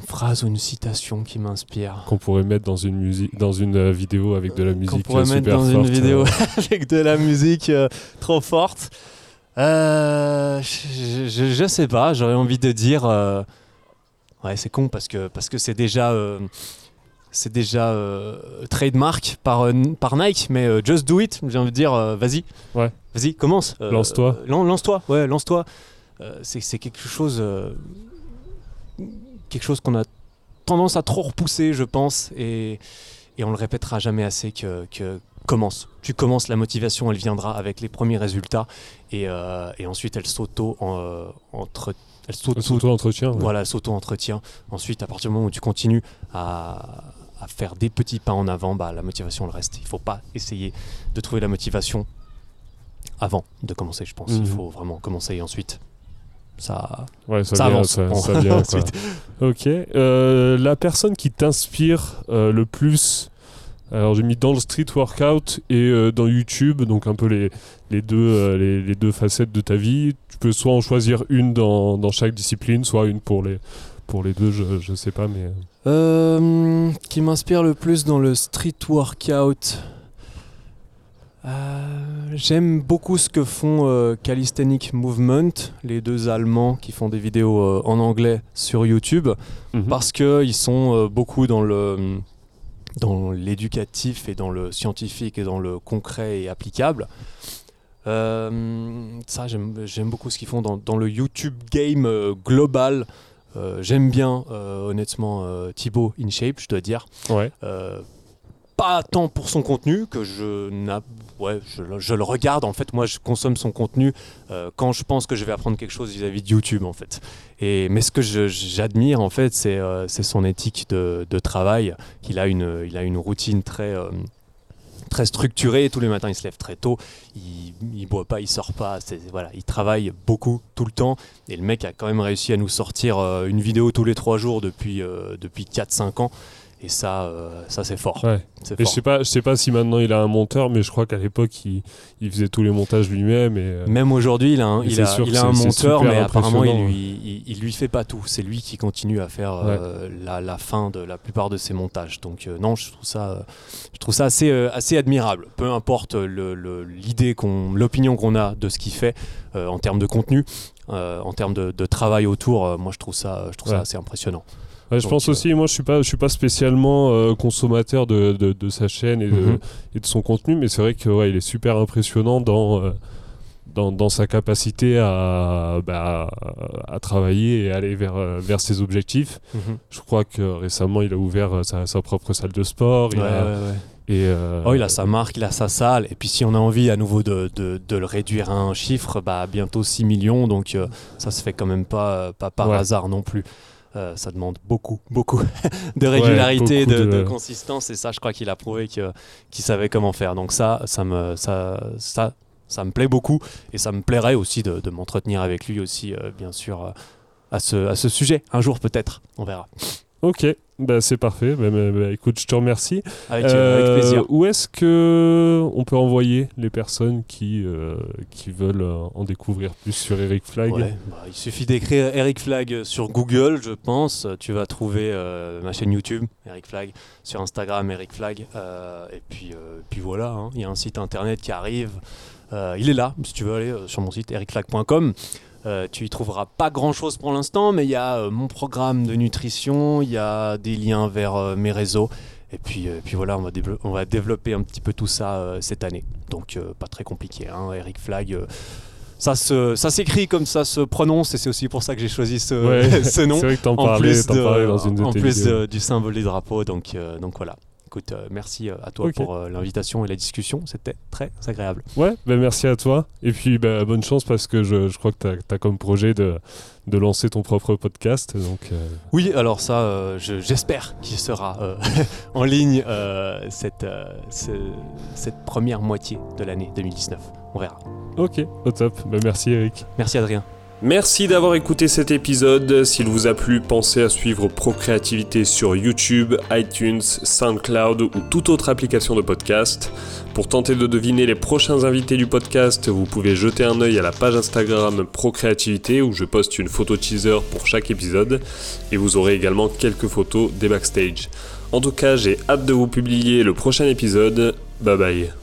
Une phrase ou une citation qui m'inspire. qu'on pourrait mettre dans une, musique, dans une euh, vidéo avec de la musique qu'on pourrait mettre super dans forte, une vidéo avec de la musique trop forte. Euh, je, je, je sais pas, j'aurais envie de dire. euh, Ouais, c'est con parce que parce que c'est déjà euh, c'est déjà euh, trademark par euh, par Nike, mais euh, just do it. J'ai envie de dire, vas-y, Ouais. vas-y, commence. Lance-toi. lan- lance-toi, ouais, lance-toi. C'est quelque chose quelque chose qu'on a tendance à trop repousser, je pense, et et on le répétera jamais assez que, que commence. Tu commences, la motivation, elle viendra avec les premiers résultats et, et ensuite elle s'auto en, entre elle s'auto S'auto-entretien. ouais. voilà, s'auto-entretient. Ensuite, à partir du moment où tu continues à, à faire des petits pas en avant, bah, la motivation, elle reste. Il faut pas essayer de trouver la motivation avant de commencer, je pense. Mhm. Il faut vraiment commencer et ensuite, ça, Ouais, ça, ça vient, avance. ça, Bon. ça vient, quoi. Ensuite. Ok. Euh, la personne qui t'inspire euh, le plus, alors j'ai mis dans le street workout et euh, dans YouTube, donc un peu les, les, deux, euh, les, les deux facettes de ta vie. Peux soit en choisir une dans, dans chaque discipline, soit une pour les, pour les deux, je, je sais pas, mais. Euh, qui m'inspire le plus dans le street workout Euh, J'aime beaucoup ce que font euh, Calisthenic Movement, les deux Allemands qui font des vidéos euh, en anglais sur YouTube. Mhm. parce qu'ils sont euh, beaucoup dans le dans l'éducatif et dans le scientifique et dans le concret et applicable. Euh, ça, j'aime beaucoup ce qu'ils font dans, dans le YouTube game euh, global. Euh, j'aime bien, honnêtement, Thibaut InShape, je dois dire. Ouais. Pas tant pour son contenu que je ouais, je, le- je le regarde en fait moi je consomme son contenu quand je pense que je vais apprendre quelque chose vis-à-vis de YouTube en fait et mais ce que j'admire en fait c'est son éthique de, de travail qu'il a une il a une routine très très structurée tous les matins il se lève très tôt il, il boit pas il sort pas voilà il travaille beaucoup tout le temps. Et le mec a quand même réussi à nous sortir euh, une vidéo tous les trois jours depuis euh, depuis 4-5 ans et ça euh, ça c'est fort Ouais. Et je sais pas, je sais pas si maintenant il a un monteur, mais je crois qu'à l'époque il, il faisait tous les montages lui-même. Et, euh, Même aujourd'hui, il a un, il a, il a monteur, mais apparemment, il lui, il, il lui fait pas tout. C'est lui qui continue à faire euh, la, la fin de la plupart de ses montages. Donc, non, je trouve ça, je trouve ça assez, assez admirable. Peu importe le- l'idée, qu'on, l'opinion qu'on a de ce qu'il fait en termes de contenu, en termes de, de travail autour, moi, je trouve ça, je trouve ça assez impressionnant. Ouais, je Donc, pense euh, aussi, moi je suis pas, je suis pas spécialement euh, consommateur de, de, de sa chaîne et de, Mhm. et de son contenu, mais c'est vrai que ouais, est super impressionnant dans, euh, dans, sa capacité à, bah, à travailler et aller vers, vers ses objectifs. Mhm. Je crois que récemment, il a ouvert sa, propre salle de sport. Il et oh, il a sa marque, il a sa salle. Et puis si on a envie à nouveau de, de, de le réduire à un chiffre, bah, bientôt 6 millions. Donc ça se fait quand même pas, pas par hasard non plus. Euh, ça demande beaucoup, beaucoup de régularité, de, consistance. Et ça, je crois qu'il a prouvé qu'il savait comment faire. Donc ça, ça me, ça, ça, ça me plaît beaucoup. Et ça me plairait aussi de, m'entretenir avec lui aussi, euh, bien sûr, euh, à, ce, à ce sujet. Un jour peut-être, on verra. Ok, bah, c'est parfait. Bah, bah, écoute, je te remercie. Avec, euh, plaisir. Où est-ce que on peut envoyer les personnes qui, euh, qui veulent euh, en découvrir plus sur Eric Flag Il suffit d'écrire Eric Flag sur Google, je pense. Tu vas trouver ma chaîne YouTube, Eric Flag, sur Instagram, Eric Flag. et puis, puis voilà, hein. il y a un site internet qui arrive. il est là, si tu veux aller sur mon site ericflag.com. Euh, tu y trouveras pas grand chose pour l'instant, mais il y a euh, mon programme de nutrition, il y a des liens vers euh, mes réseaux. Et puis, puis voilà, on va, on va, développer un petit peu tout ça cette année. Donc pas très compliqué. Hein. Eric Flag, ça, ça s'écrit comme ça se prononce et c'est aussi pour ça que j'ai choisi ce, ce nom. C'est vrai que t'en parlais, parlais, dans une de En plus du symbole des drapeaux. Donc, donc voilà écoute, euh, merci euh, à toi pour euh, l'invitation et la discussion. C'était très agréable. Ouais, ben merci à toi. Et puis bah, bonne chance parce que je, je crois que tu as, comme projet de, de, lancer ton propre podcast. Donc, Oui, alors ça, j'espère qu'il sera en ligne cette, cette première moitié de l'année 2019. On verra. Ok, au top. Ben, merci Eric. Merci Adrien. Merci d'avoir écouté cet épisode. S'il vous a plu, pensez à suivre Procréativité sur YouTube, iTunes, SoundCloud ou toute autre application de podcast. Pour tenter de deviner les prochains invités du podcast, vous pouvez jeter un œil à la page Instagram Procréativité où je poste une photo teaser pour chaque épisode et vous aurez également quelques photos des backstage. En tout cas, j'ai hâte de vous publier le prochain épisode. Bye bye.